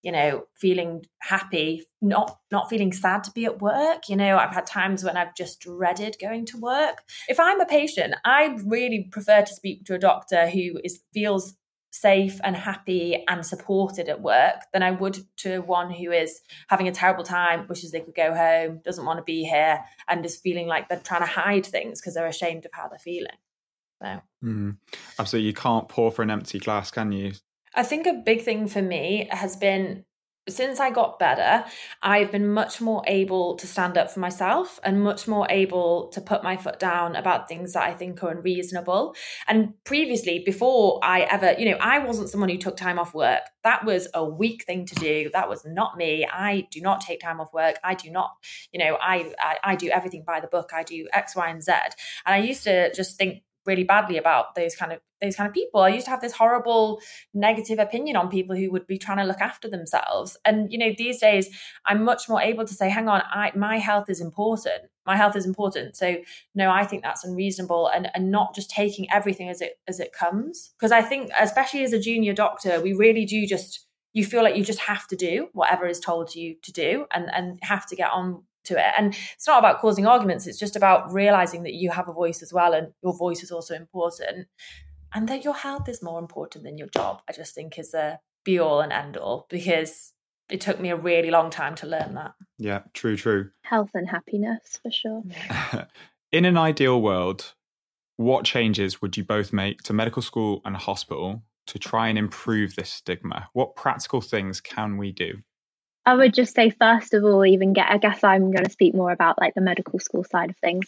you know feeling happy not not feeling sad to be at work you know i've had times when i've just dreaded going to work. If i'm a patient i really prefer to speak to a doctor who is feels safe and happy and supported at work than I would to one who is having a terrible time, wishes they could go home, doesn't want to be here, and is feeling like they're trying to hide things because they're ashamed of how they're feeling. So, mm, absolutely, you can't pour for an empty glass, can you? I think a big thing for me has been since I got better, I've been much more able to stand up for myself and much more able to put my foot down about things that I think are unreasonable. And previously, before I ever, you know, I wasn't someone who took time off work. That was a weak thing to do. That was not me. I do not take time off work. I do not, you know, I, I, I do everything by the book. I do X, Y, and Z. And I used to just think really badly about those kind of those kind of people. I used to have this horrible negative opinion on people who would be trying to look after themselves. And you know, these days I'm much more able to say, hang on, I my health is important. My health is important. So no, I think that's unreasonable and, and not just taking everything as it as it comes. Because I think especially as a junior doctor, we really do just you feel like you just have to do whatever is told you to do and and have to get on to it. And it's not about causing arguments, it's just about realizing that you have a voice as well and your voice is also important and that your health is more important than your job. I just think is a be all and end all because it took me a really long time to learn that. Yeah, true, true. Health and happiness for sure. In an ideal world, what changes would you both make to medical school and hospital to try and improve this stigma? What practical things can we do? I would just say, first of all, even get, I guess I'm going to speak more about like the medical school side of things,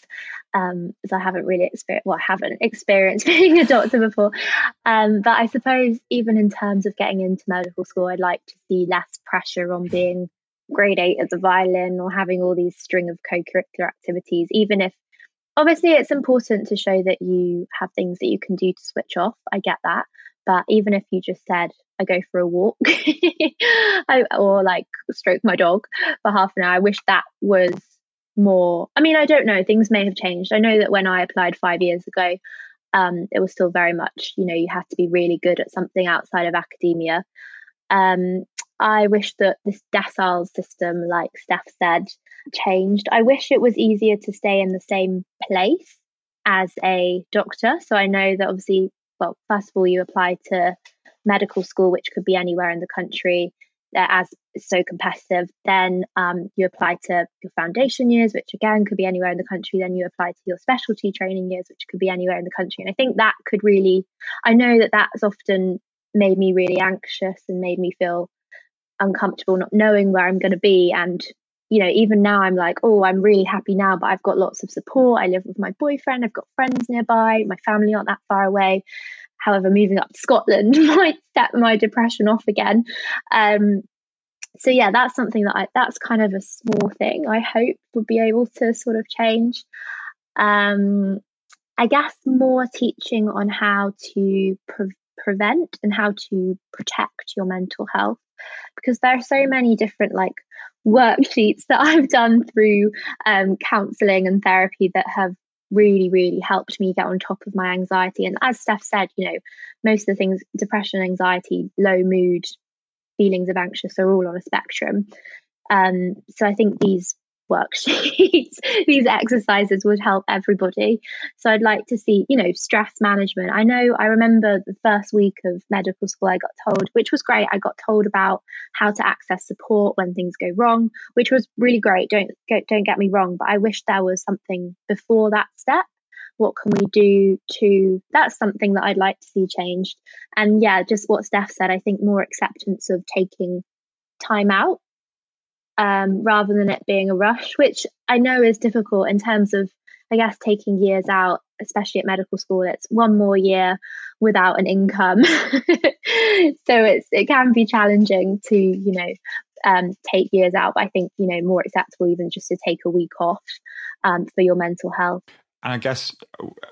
um, as I haven't really experienced, well, I haven't experienced being a doctor before. Um, but I suppose even in terms of getting into medical school, I'd like to see less pressure on being grade eight at the violin or having all these string of co-curricular activities, even if obviously it's important to show that you have things that you can do to switch off. I get that. But even if you just said, I go for a walk I, or like stroke my dog for half an hour, I wish that was more. I mean, I don't know. Things may have changed. I know that when I applied five years ago, um, it was still very much, you know, you have to be really good at something outside of academia. Um, I wish that this decile system, like Steph said, changed. I wish it was easier to stay in the same place as a doctor. So I know that obviously well, first of all, you apply to medical school, which could be anywhere in the country, as so competitive. Then um, you apply to your foundation years, which again could be anywhere in the country. Then you apply to your specialty training years, which could be anywhere in the country. And I think that could really, I know that that's often made me really anxious and made me feel uncomfortable not knowing where I'm going to be and you know, even now I'm like, oh, I'm really happy now, but I've got lots of support. I live with my boyfriend, I've got friends nearby, my family aren't that far away. However, moving up to Scotland might set my depression off again. Um, so yeah, that's something that I that's kind of a small thing I hope would be able to sort of change. Um, I guess more teaching on how to pre- prevent and how to protect your mental health because there are so many different like worksheets that I've done through um, counseling and therapy that have really, really helped me get on top of my anxiety. And as Steph said, you know, most of the things, depression, anxiety, low mood, feelings of anxious are all on a spectrum. Um, so I think these worksheets, these exercises would help everybody. So I'd like to see, you know, stress management. I know I remember the first week of medical school, I got told, which was great. I got told about how to access support when things go wrong, which was really great. Don't don't get me wrong, but I wish there was something before that step. What can we do to? That's something that I'd like to see changed. And yeah, just what Steph said. I think more acceptance of taking time out um, rather than it being a rush, which I know is difficult in terms of, I guess, taking years out, especially at medical school. It's one more year without an income, so it's it can be challenging to you know um, take years out. But I think you know more acceptable even just to take a week off um, for your mental health. And I guess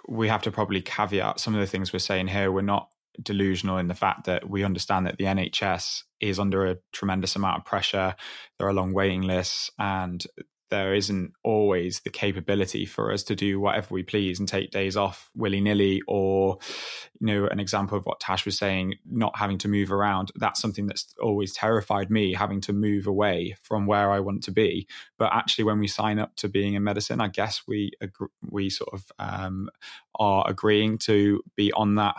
we have to probably caveat some of the things we're saying here. We're not delusional in the fact that we understand that the NHS is under a tremendous amount of pressure. There are long waiting lists, and there isn't always the capability for us to do whatever we please and take days off willy nilly, or, you know, an example of what Tash was saying, not having to move around. That's something that's always terrified me, having to move away from where I want to be. But actually, when we sign up to being in medicine, I guess we we sort of um, are agreeing to be on that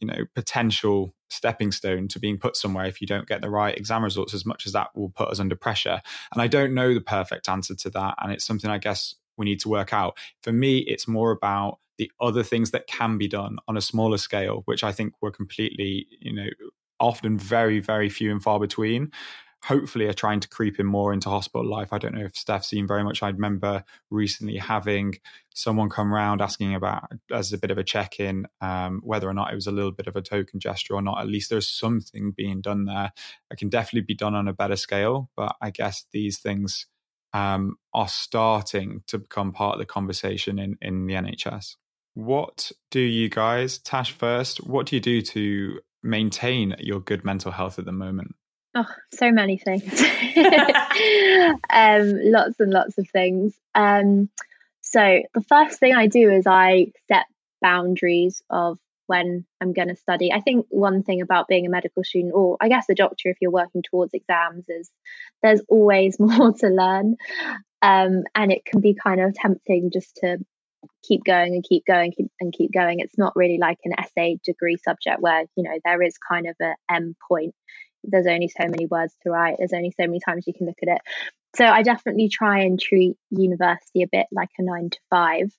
you know potential stepping stone to being put somewhere if you don't get the right exam results as much as that will put us under pressure. And i don't know the perfect answer to that and it's something i guess we need to work out. For me it's more about the other things that can be done on a smaller scale which i think were completely you know often very very few and far between hopefully are trying to creep in more into hospital life. I don't know if Steph's seen very much. I remember recently having someone come around asking about, as a bit of a check in, um, whether or not it was a little bit of a token gesture or not. At least there's something being done there. It can definitely be done on a better scale, but I guess these things um, are starting to become part of the conversation in, in the NHS. What do you guys, Tash first, what do you do to maintain your good mental health at the moment? Oh, so many things. um, lots and lots of things. Um, so the first thing I do is I set boundaries of when I'm going to study. I think one thing about being a medical student, or I guess a doctor, if you're working towards exams, is there's always more to learn. Um, and it can be kind of tempting just to keep going and keep going and keep going. It's not really like an essay degree subject where, you know, there is kind of an end point there's only so many words to write there's only so many times you can look at it. So i definitely try and treat university a bit like a nine to five.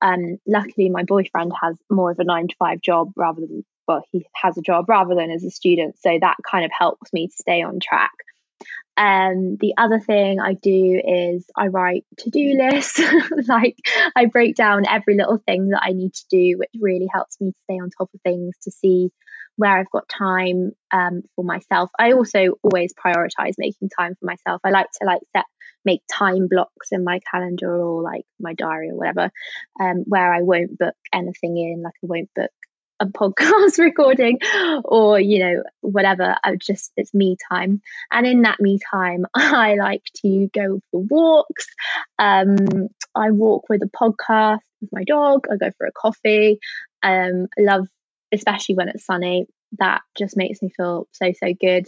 Um, luckily my boyfriend has more of a nine to five job rather than well he has a job rather than as a student so that kind of helps me to stay on track. Um, the other thing I do is I write to do lists. like I break down every little thing that I need to do, which really helps me to stay on top of things to see where I've got time um, for myself. I also always prioritize making time for myself. I like to like set make time blocks in my calendar or like my diary or whatever, um, where I won't book anything in. Like I won't book a podcast recording or you know whatever i just it's me time and in that me time i like to go for walks um i walk with a podcast with my dog i go for a coffee um i love especially when it's sunny. That just makes me feel so, so good.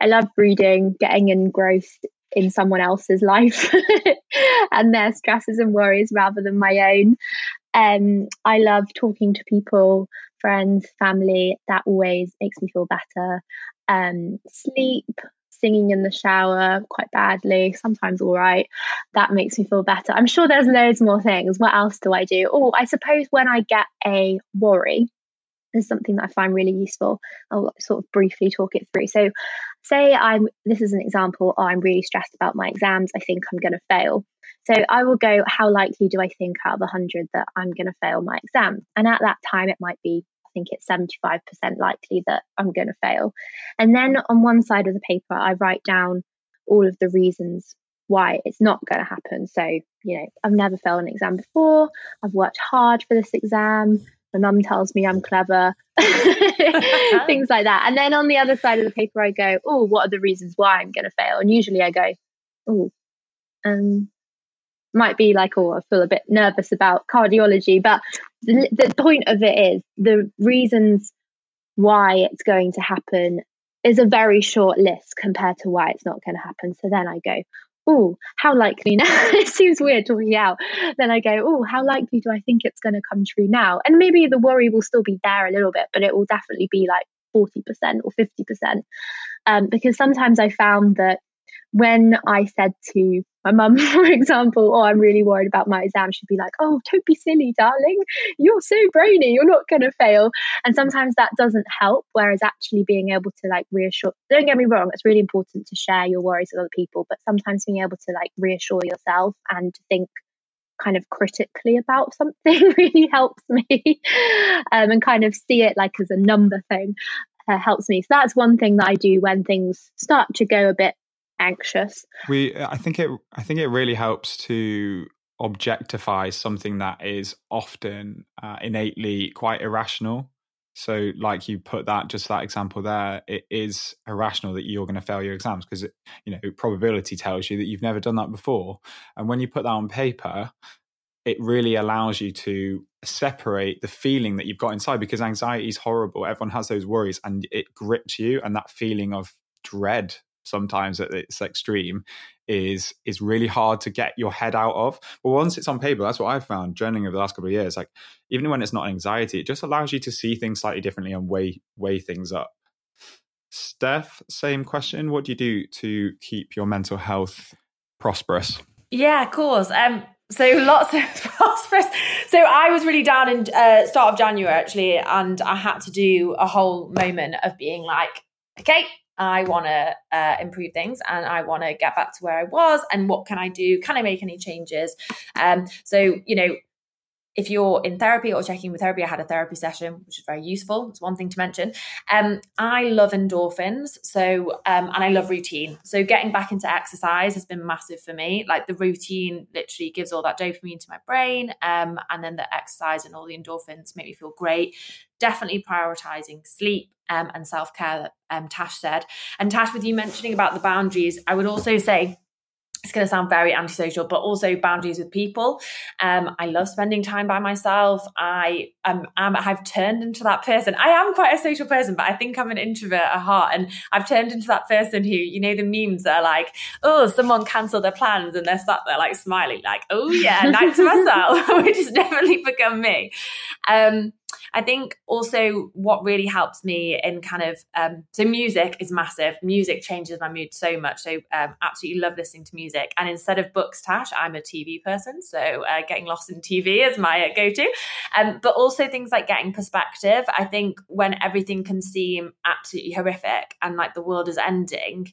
I love reading, getting engrossed in someone else's life and their stresses and worries rather than my own. Um, I love talking to people, friends, family. That always makes me feel better. Um, sleep, singing in the shower quite badly, sometimes all right. That makes me feel better. I'm sure there's loads more things. What else do I do? Oh, I suppose when I get a worry, is something that I find really useful. I'll sort of briefly talk it through. So, say I'm this is an example, I'm really stressed about my exams, I think I'm going to fail. So, I will go, how likely do I think out of 100 that I'm going to fail my exam? And at that time, it might be, I think it's 75% likely that I'm going to fail. And then on one side of the paper, I write down all of the reasons why it's not going to happen. So, you know, I've never failed an exam before, I've worked hard for this exam my mum tells me I'm clever, things like that. And then on the other side of the paper, I go, oh, what are the reasons why I'm going to fail? And usually I go, oh, um, might be like, oh, I feel a bit nervous about cardiology. But the, the point of it is the reasons why it's going to happen is a very short list compared to why it's not going to happen. So then I go, oh, how likely now? it seems weird talking out. Then I go, oh, how likely do I think it's going to come true now? And maybe the worry will still be there a little bit, but it will definitely be like 40% or 50%. Um, because sometimes I found that when I said to my mum, for example, oh, I'm really worried about my exam, she'd be like, oh, don't be silly, darling. You're so brainy. You're not going to fail. And sometimes that doesn't help. Whereas actually being able to like reassure, don't get me wrong, it's really important to share your worries with other people, but sometimes being able to like reassure yourself and think kind of critically about something really helps me um, and kind of see it like as a number thing uh, helps me. So that's one thing that I do when things start to go a bit anxious. We, I think it, I think it really helps to objectify something that is often uh, innately quite irrational. So, like you put that, just that example there, it is irrational that you're going to fail your exams because, you know, probability tells you that you've never done that before. And when you put that on paper, it really allows you to separate the feeling that you've got inside because anxiety is horrible. Everyone has those worries and it grips you, and that feeling of dread sometimes at its extreme is is really hard to get your head out of. But once it's on paper, that's what I've found journaling over the last couple of years. Like even when it's not anxiety, it just allows you to see things slightly differently and weigh weigh things up. Steph, same question. What do you do to keep your mental health prosperous? Yeah, of course. Um, so lots of prosperous. So I was really down in uh, start of January actually, and I had to do a whole moment of being like, okay, I want to uh, improve things and I want to get back to where I was. And what can I do? Can I make any changes? Um, so, you know, if you're in therapy or checking with therapy, I had a therapy session, which is very useful. It's one thing to mention. Um, I love endorphins, so um, and I love routine. So getting back into exercise has been massive for me. Like the routine literally gives all that dopamine to my brain, um, and then the exercise and all the endorphins make me feel great. Definitely prioritizing sleep um, and self care. Um, Tash said, and Tash, with you mentioning about the boundaries, I would also say it's going to sound very antisocial, but also boundaries with people. Um, I love spending time by myself. I am, am, I've turned into that person. I am quite a social person, but I think I'm an introvert at heart. And I've turned into that person who, you know, the memes are like, oh, someone cancelled their plans and they're sat there like smiling, like, oh yeah, night to myself, which has definitely become me. Um, I think also what really helps me in kind of um, so music is massive. Music changes my mood so much. So um, absolutely love listening to music. And instead of books, Tash, I'm a TV person. So uh, getting lost in TV is my uh, go-to. Um, but also things like getting perspective. I think when everything can seem absolutely horrific and like the world is ending.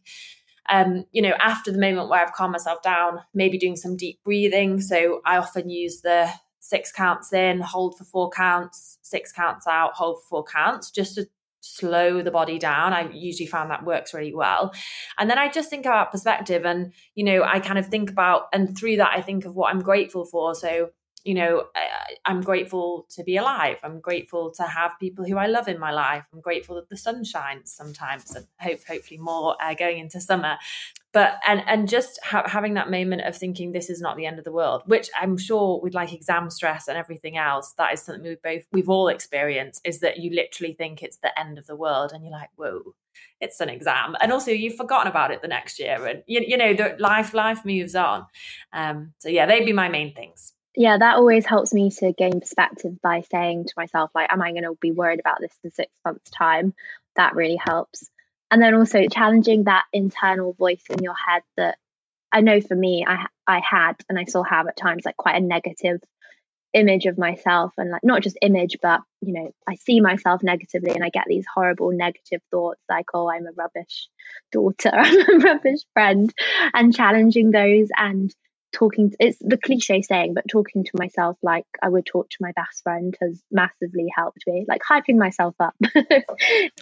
Um, you know, after the moment where I've calmed myself down, maybe doing some deep breathing. So I often use the six counts in, hold for four counts, six counts out, hold for four counts, just to slow the body down. I usually found that works really well. And then I just think about perspective and, you know, I kind of think about, and through that, I think of what I'm grateful for. So you know, I'm grateful to be alive. I'm grateful to have people who I love in my life. I'm grateful that the sun shines sometimes, and hope hopefully more uh, going into summer. But and and just ha- having that moment of thinking this is not the end of the world, which I'm sure with like exam stress and everything else, that is something we've both we've all experienced. Is that you literally think it's the end of the world, and you're like, whoa, it's an exam and also you've forgotten about it the next year and you, you know the life life moves on um so yeah they'd be my main things yeah, that always helps me to gain perspective by saying to myself, like, am I going to be worried about this in six months' time? That really helps. And then also challenging that internal voice in your head that I know for me, I I had and I still have at times like quite a negative image of myself and like not just image but you know i see myself negatively and i get these horrible negative thoughts like oh i'm a rubbish daughter i'm a rubbish friend and challenging those and talking it's the cliche saying but talking to myself like i would talk to my best friend has massively helped me like hyping myself up. Definitely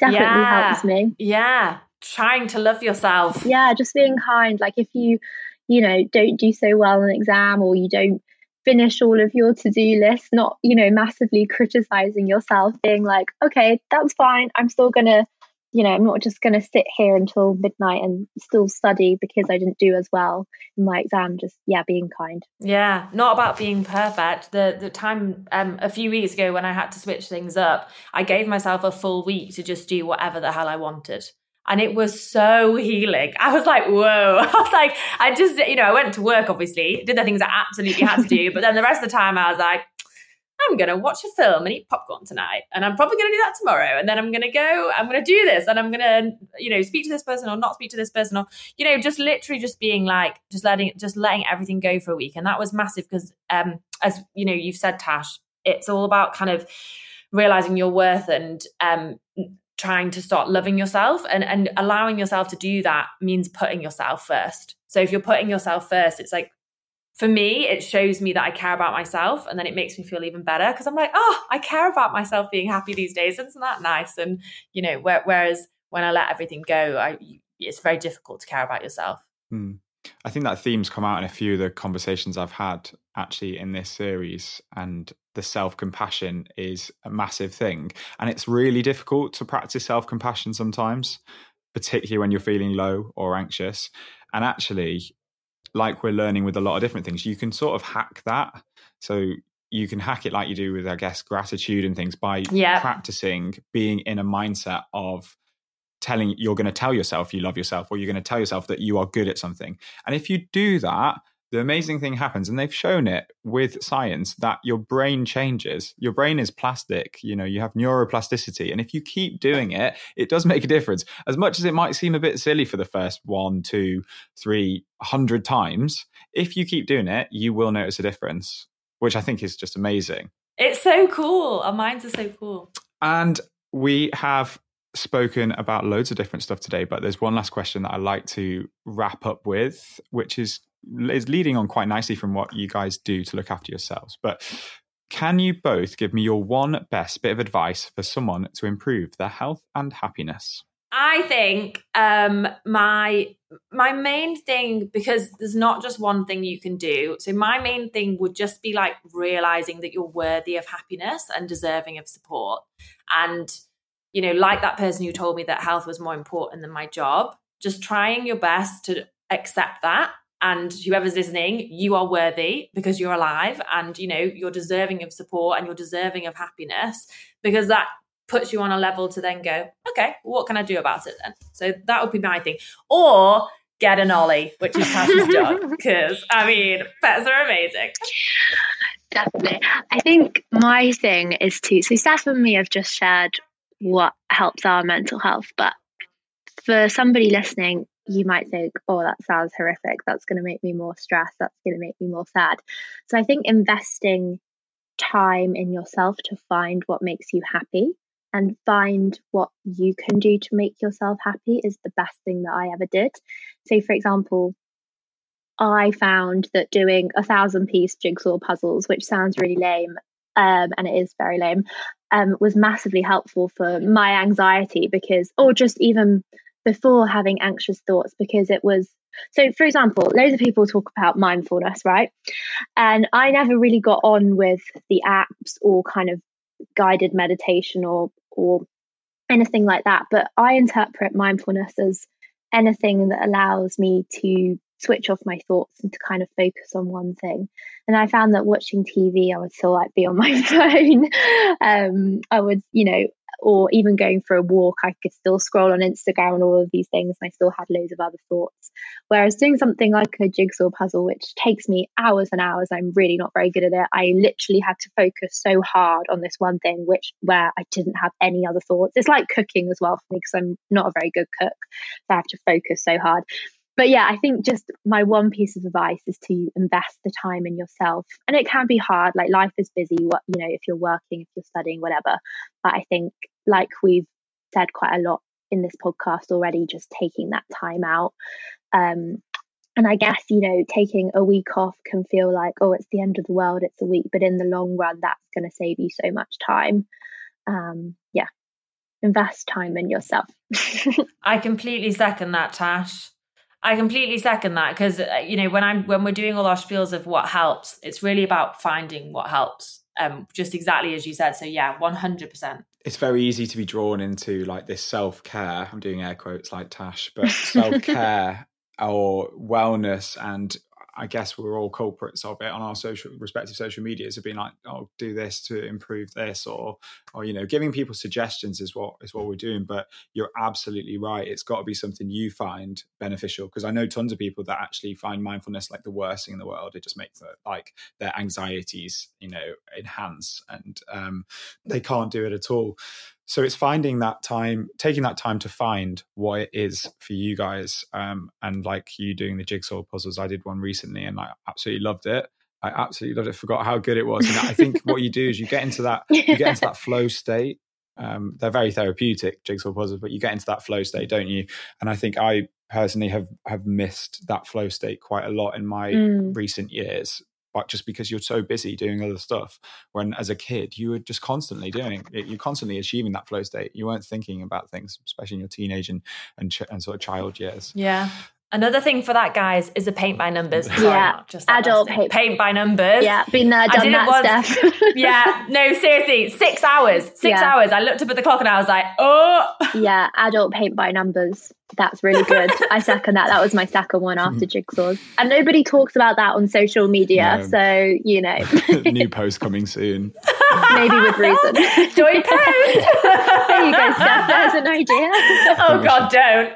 yeah. helps me. Yeah. Trying to love yourself. Yeah just being kind. Like if you you know don't do so well in an exam or you don't finish all of your to-do list not you know massively criticizing yourself being like okay that's fine. I'm still gonna you know, I'm not just going to sit here until midnight and still study because I didn't do as well in my exam. Just yeah, being kind. Yeah, not about being perfect. The the time um, a few weeks ago when I had to switch things up, I gave myself a full week to just do whatever the hell I wanted. And it was so healing. I was like, whoa. I was like, I just, you know, I went to work, obviously, did the things I absolutely had to do. but then the rest of the time, I was like, I'm going to watch a film and eat popcorn tonight. And I'm probably going to do that tomorrow. And then I'm going to go, I'm going to do this and I'm going to, you know, speak to this person or not speak to this person or, you know, just literally just being like, just letting, just letting everything go for a week. And that was massive because, um, as you know, you've said, Tash, it's all about kind of realizing your worth and, um, trying to start loving yourself and, and allowing yourself to do that means putting yourself first. So if you're putting yourself first, it's like for me, it shows me that I care about myself and then it makes me feel even better because I'm like, oh, I care about myself being happy these days. Isn't that nice? And, you know, whereas when I let everything go, I, it's very difficult to care about yourself. Hmm. I think that theme's come out in a few of the conversations I've had actually in this series. And the self compassion is a massive thing. And it's really difficult to practice self compassion sometimes, particularly when you're feeling low or anxious. And actually, like we're learning with a lot of different things, you can sort of hack that. So you can hack it like you do with, I guess, gratitude and things by Yeah. practicing being in a mindset of telling you're going to tell yourself you love yourself or you're going to tell yourself that you are good at something. And if you do that, the amazing thing happens and they've shown it with science that your brain changes your brain is plastic you know you have neuroplasticity and if you keep doing it it does make a difference as much as it might seem a bit silly for the first one two three hundred times if you keep doing it you will notice a difference which i think is just amazing It's so cool. Our minds are so cool. and we have spoken about loads of different stuff today, but there's one last question that I like to wrap up with, which is is leading on quite nicely from what you guys do to look after yourselves. But can you both give me your one best bit of advice for someone to improve their health and happiness? I think um, my my main thing because there's not just one thing you can do. So my main thing would just be like realizing that you're worthy of happiness and deserving of support. And you know, like that person who told me that health was more important than my job, just trying your best to accept that and whoever's listening, you are worthy because you're alive and you know, you're deserving of support and you're deserving of happiness because that puts you on a level to then go, okay, what can I do about it then? So that would be my thing. Or get an Ollie, which is Tasha's job. Because I mean, pets are amazing. Definitely. I think my thing is to so Steph and me have just shared what helps our mental health, but for somebody listening, you might think, oh, that sounds horrific. That's going to make me more stressed. That's going to make me more sad. So I think investing time in yourself to find what makes you happy and find what you can do to make yourself happy is the best thing that I ever did. So, for example, I found that doing a thousand piece jigsaw puzzles, which sounds really lame, um, and it is very lame, um, was massively helpful for my anxiety because, or just even before having anxious thoughts, because it was. So, for example, loads of people talk about mindfulness, right? And I never really got on with the apps or kind of guided meditation or or anything like that. But I interpret mindfulness as anything that allows me to switch off my thoughts and to kind of focus on one thing. And I found that watching TV, I would still like be on my phone. um, I would, you know, or even going for a walk, I could still scroll on Instagram and all of these things, and I still had loads of other thoughts. Whereas doing something like a jigsaw puzzle, which takes me hours and hours, I'm really not very good at it. I literally had to focus so hard on this one thing, which where I didn't have any other thoughts. It's like cooking as well for me because I'm not a very good cook, so I have to focus so hard but yeah, I think just my one piece of advice is to invest the time in yourself. And it can be hard, like life is busy, what you know, if you're working, if you're studying, whatever. But I think like we've said quite a lot in this podcast already, just taking that time out. Um, and I guess, you know, taking a week off can feel like, oh, it's the end of the world, it's a week. But in the long run, that's going to save you so much time. Um, yeah, invest time in yourself. I completely second that, Tash. I completely second that because you know when I'm when we're doing all our spiels of what helps, it's really about finding what helps. Um, just exactly as you said. So yeah, one hundred percent. It's very easy to be drawn into like this self care. I'm doing air quotes like Tash, but self care or wellness and I guess we're all culprits of it on our social respective social medias of being like, oh, do this to improve this, or or you know, giving people suggestions is what is what we're doing. But you're absolutely right; it's got to be something you find beneficial. Because I know tons of people that actually find mindfulness like the worst thing in the world. It just makes like their anxieties, you know, enhance, and um, they can't do it at all so it's finding that time taking that time to find what it is for you guys um, and like you doing the jigsaw puzzles. I did one recently and i absolutely loved it. I absolutely loved it. Forgot how good it was. And i think what you do is you get into that you get into that flow state. Um, they're very therapeutic jigsaw puzzles but you get into that flow state don't you? And i think i personally have have missed that flow state quite a lot in my mm. recent years just because you're so busy doing other stuff when as a kid you were just constantly doing it you're constantly achieving that flow state. You weren't thinking about things especially in your teenage and and, ch- and sort of child years. Yeah Another thing for that, guys, is a paint by numbers. Sorry, Yeah, just adult paint. paint by numbers. Yeah, been there, I done did it that, once. Steph. yeah, no, seriously, six hours. Six Yeah. hours. I looked up at the clock and I was like, oh, yeah, adult paint by numbers. That's really good. I second that. That was my second one after hmm. jigsaws. And nobody talks about that on social media. No. So, you know, New post coming soon. maybe with reason. join post. there you go, Steph. There's an idea. oh, God, don't.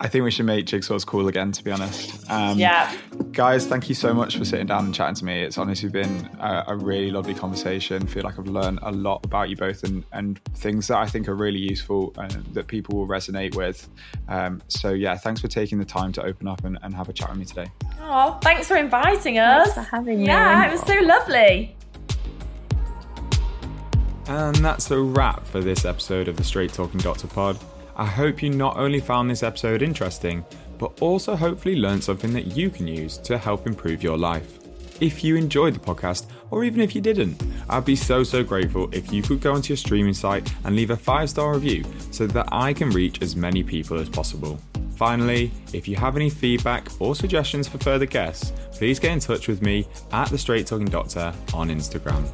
I think we should make jigsaws cool again, to be honest. Um, Yeah. Guys, thank you so much for sitting down and chatting to me. It's honestly been a, a really lovely conversation. I feel like I've learned a lot about you both and, and things that I think are really useful and that people will resonate with. Um, so, yeah, thanks for taking the time to open up and, and have a chat with me today. Oh, thanks for inviting us. for having me. Yeah, it was so lovely. And that's a wrap for this episode of the Straight Talking Doctor Pod. I hope you not only found this episode interesting, but also hopefully learned something that you can use to help improve your life. If you enjoyed the podcast, or even if you didn't, I'd be so, so grateful if you could go onto your streaming site and leave a five star review so that I can reach as many people as possible. Finally, if you have any feedback or suggestions for further guests, please get in touch with me at The Straight Talking Doctor on Instagram.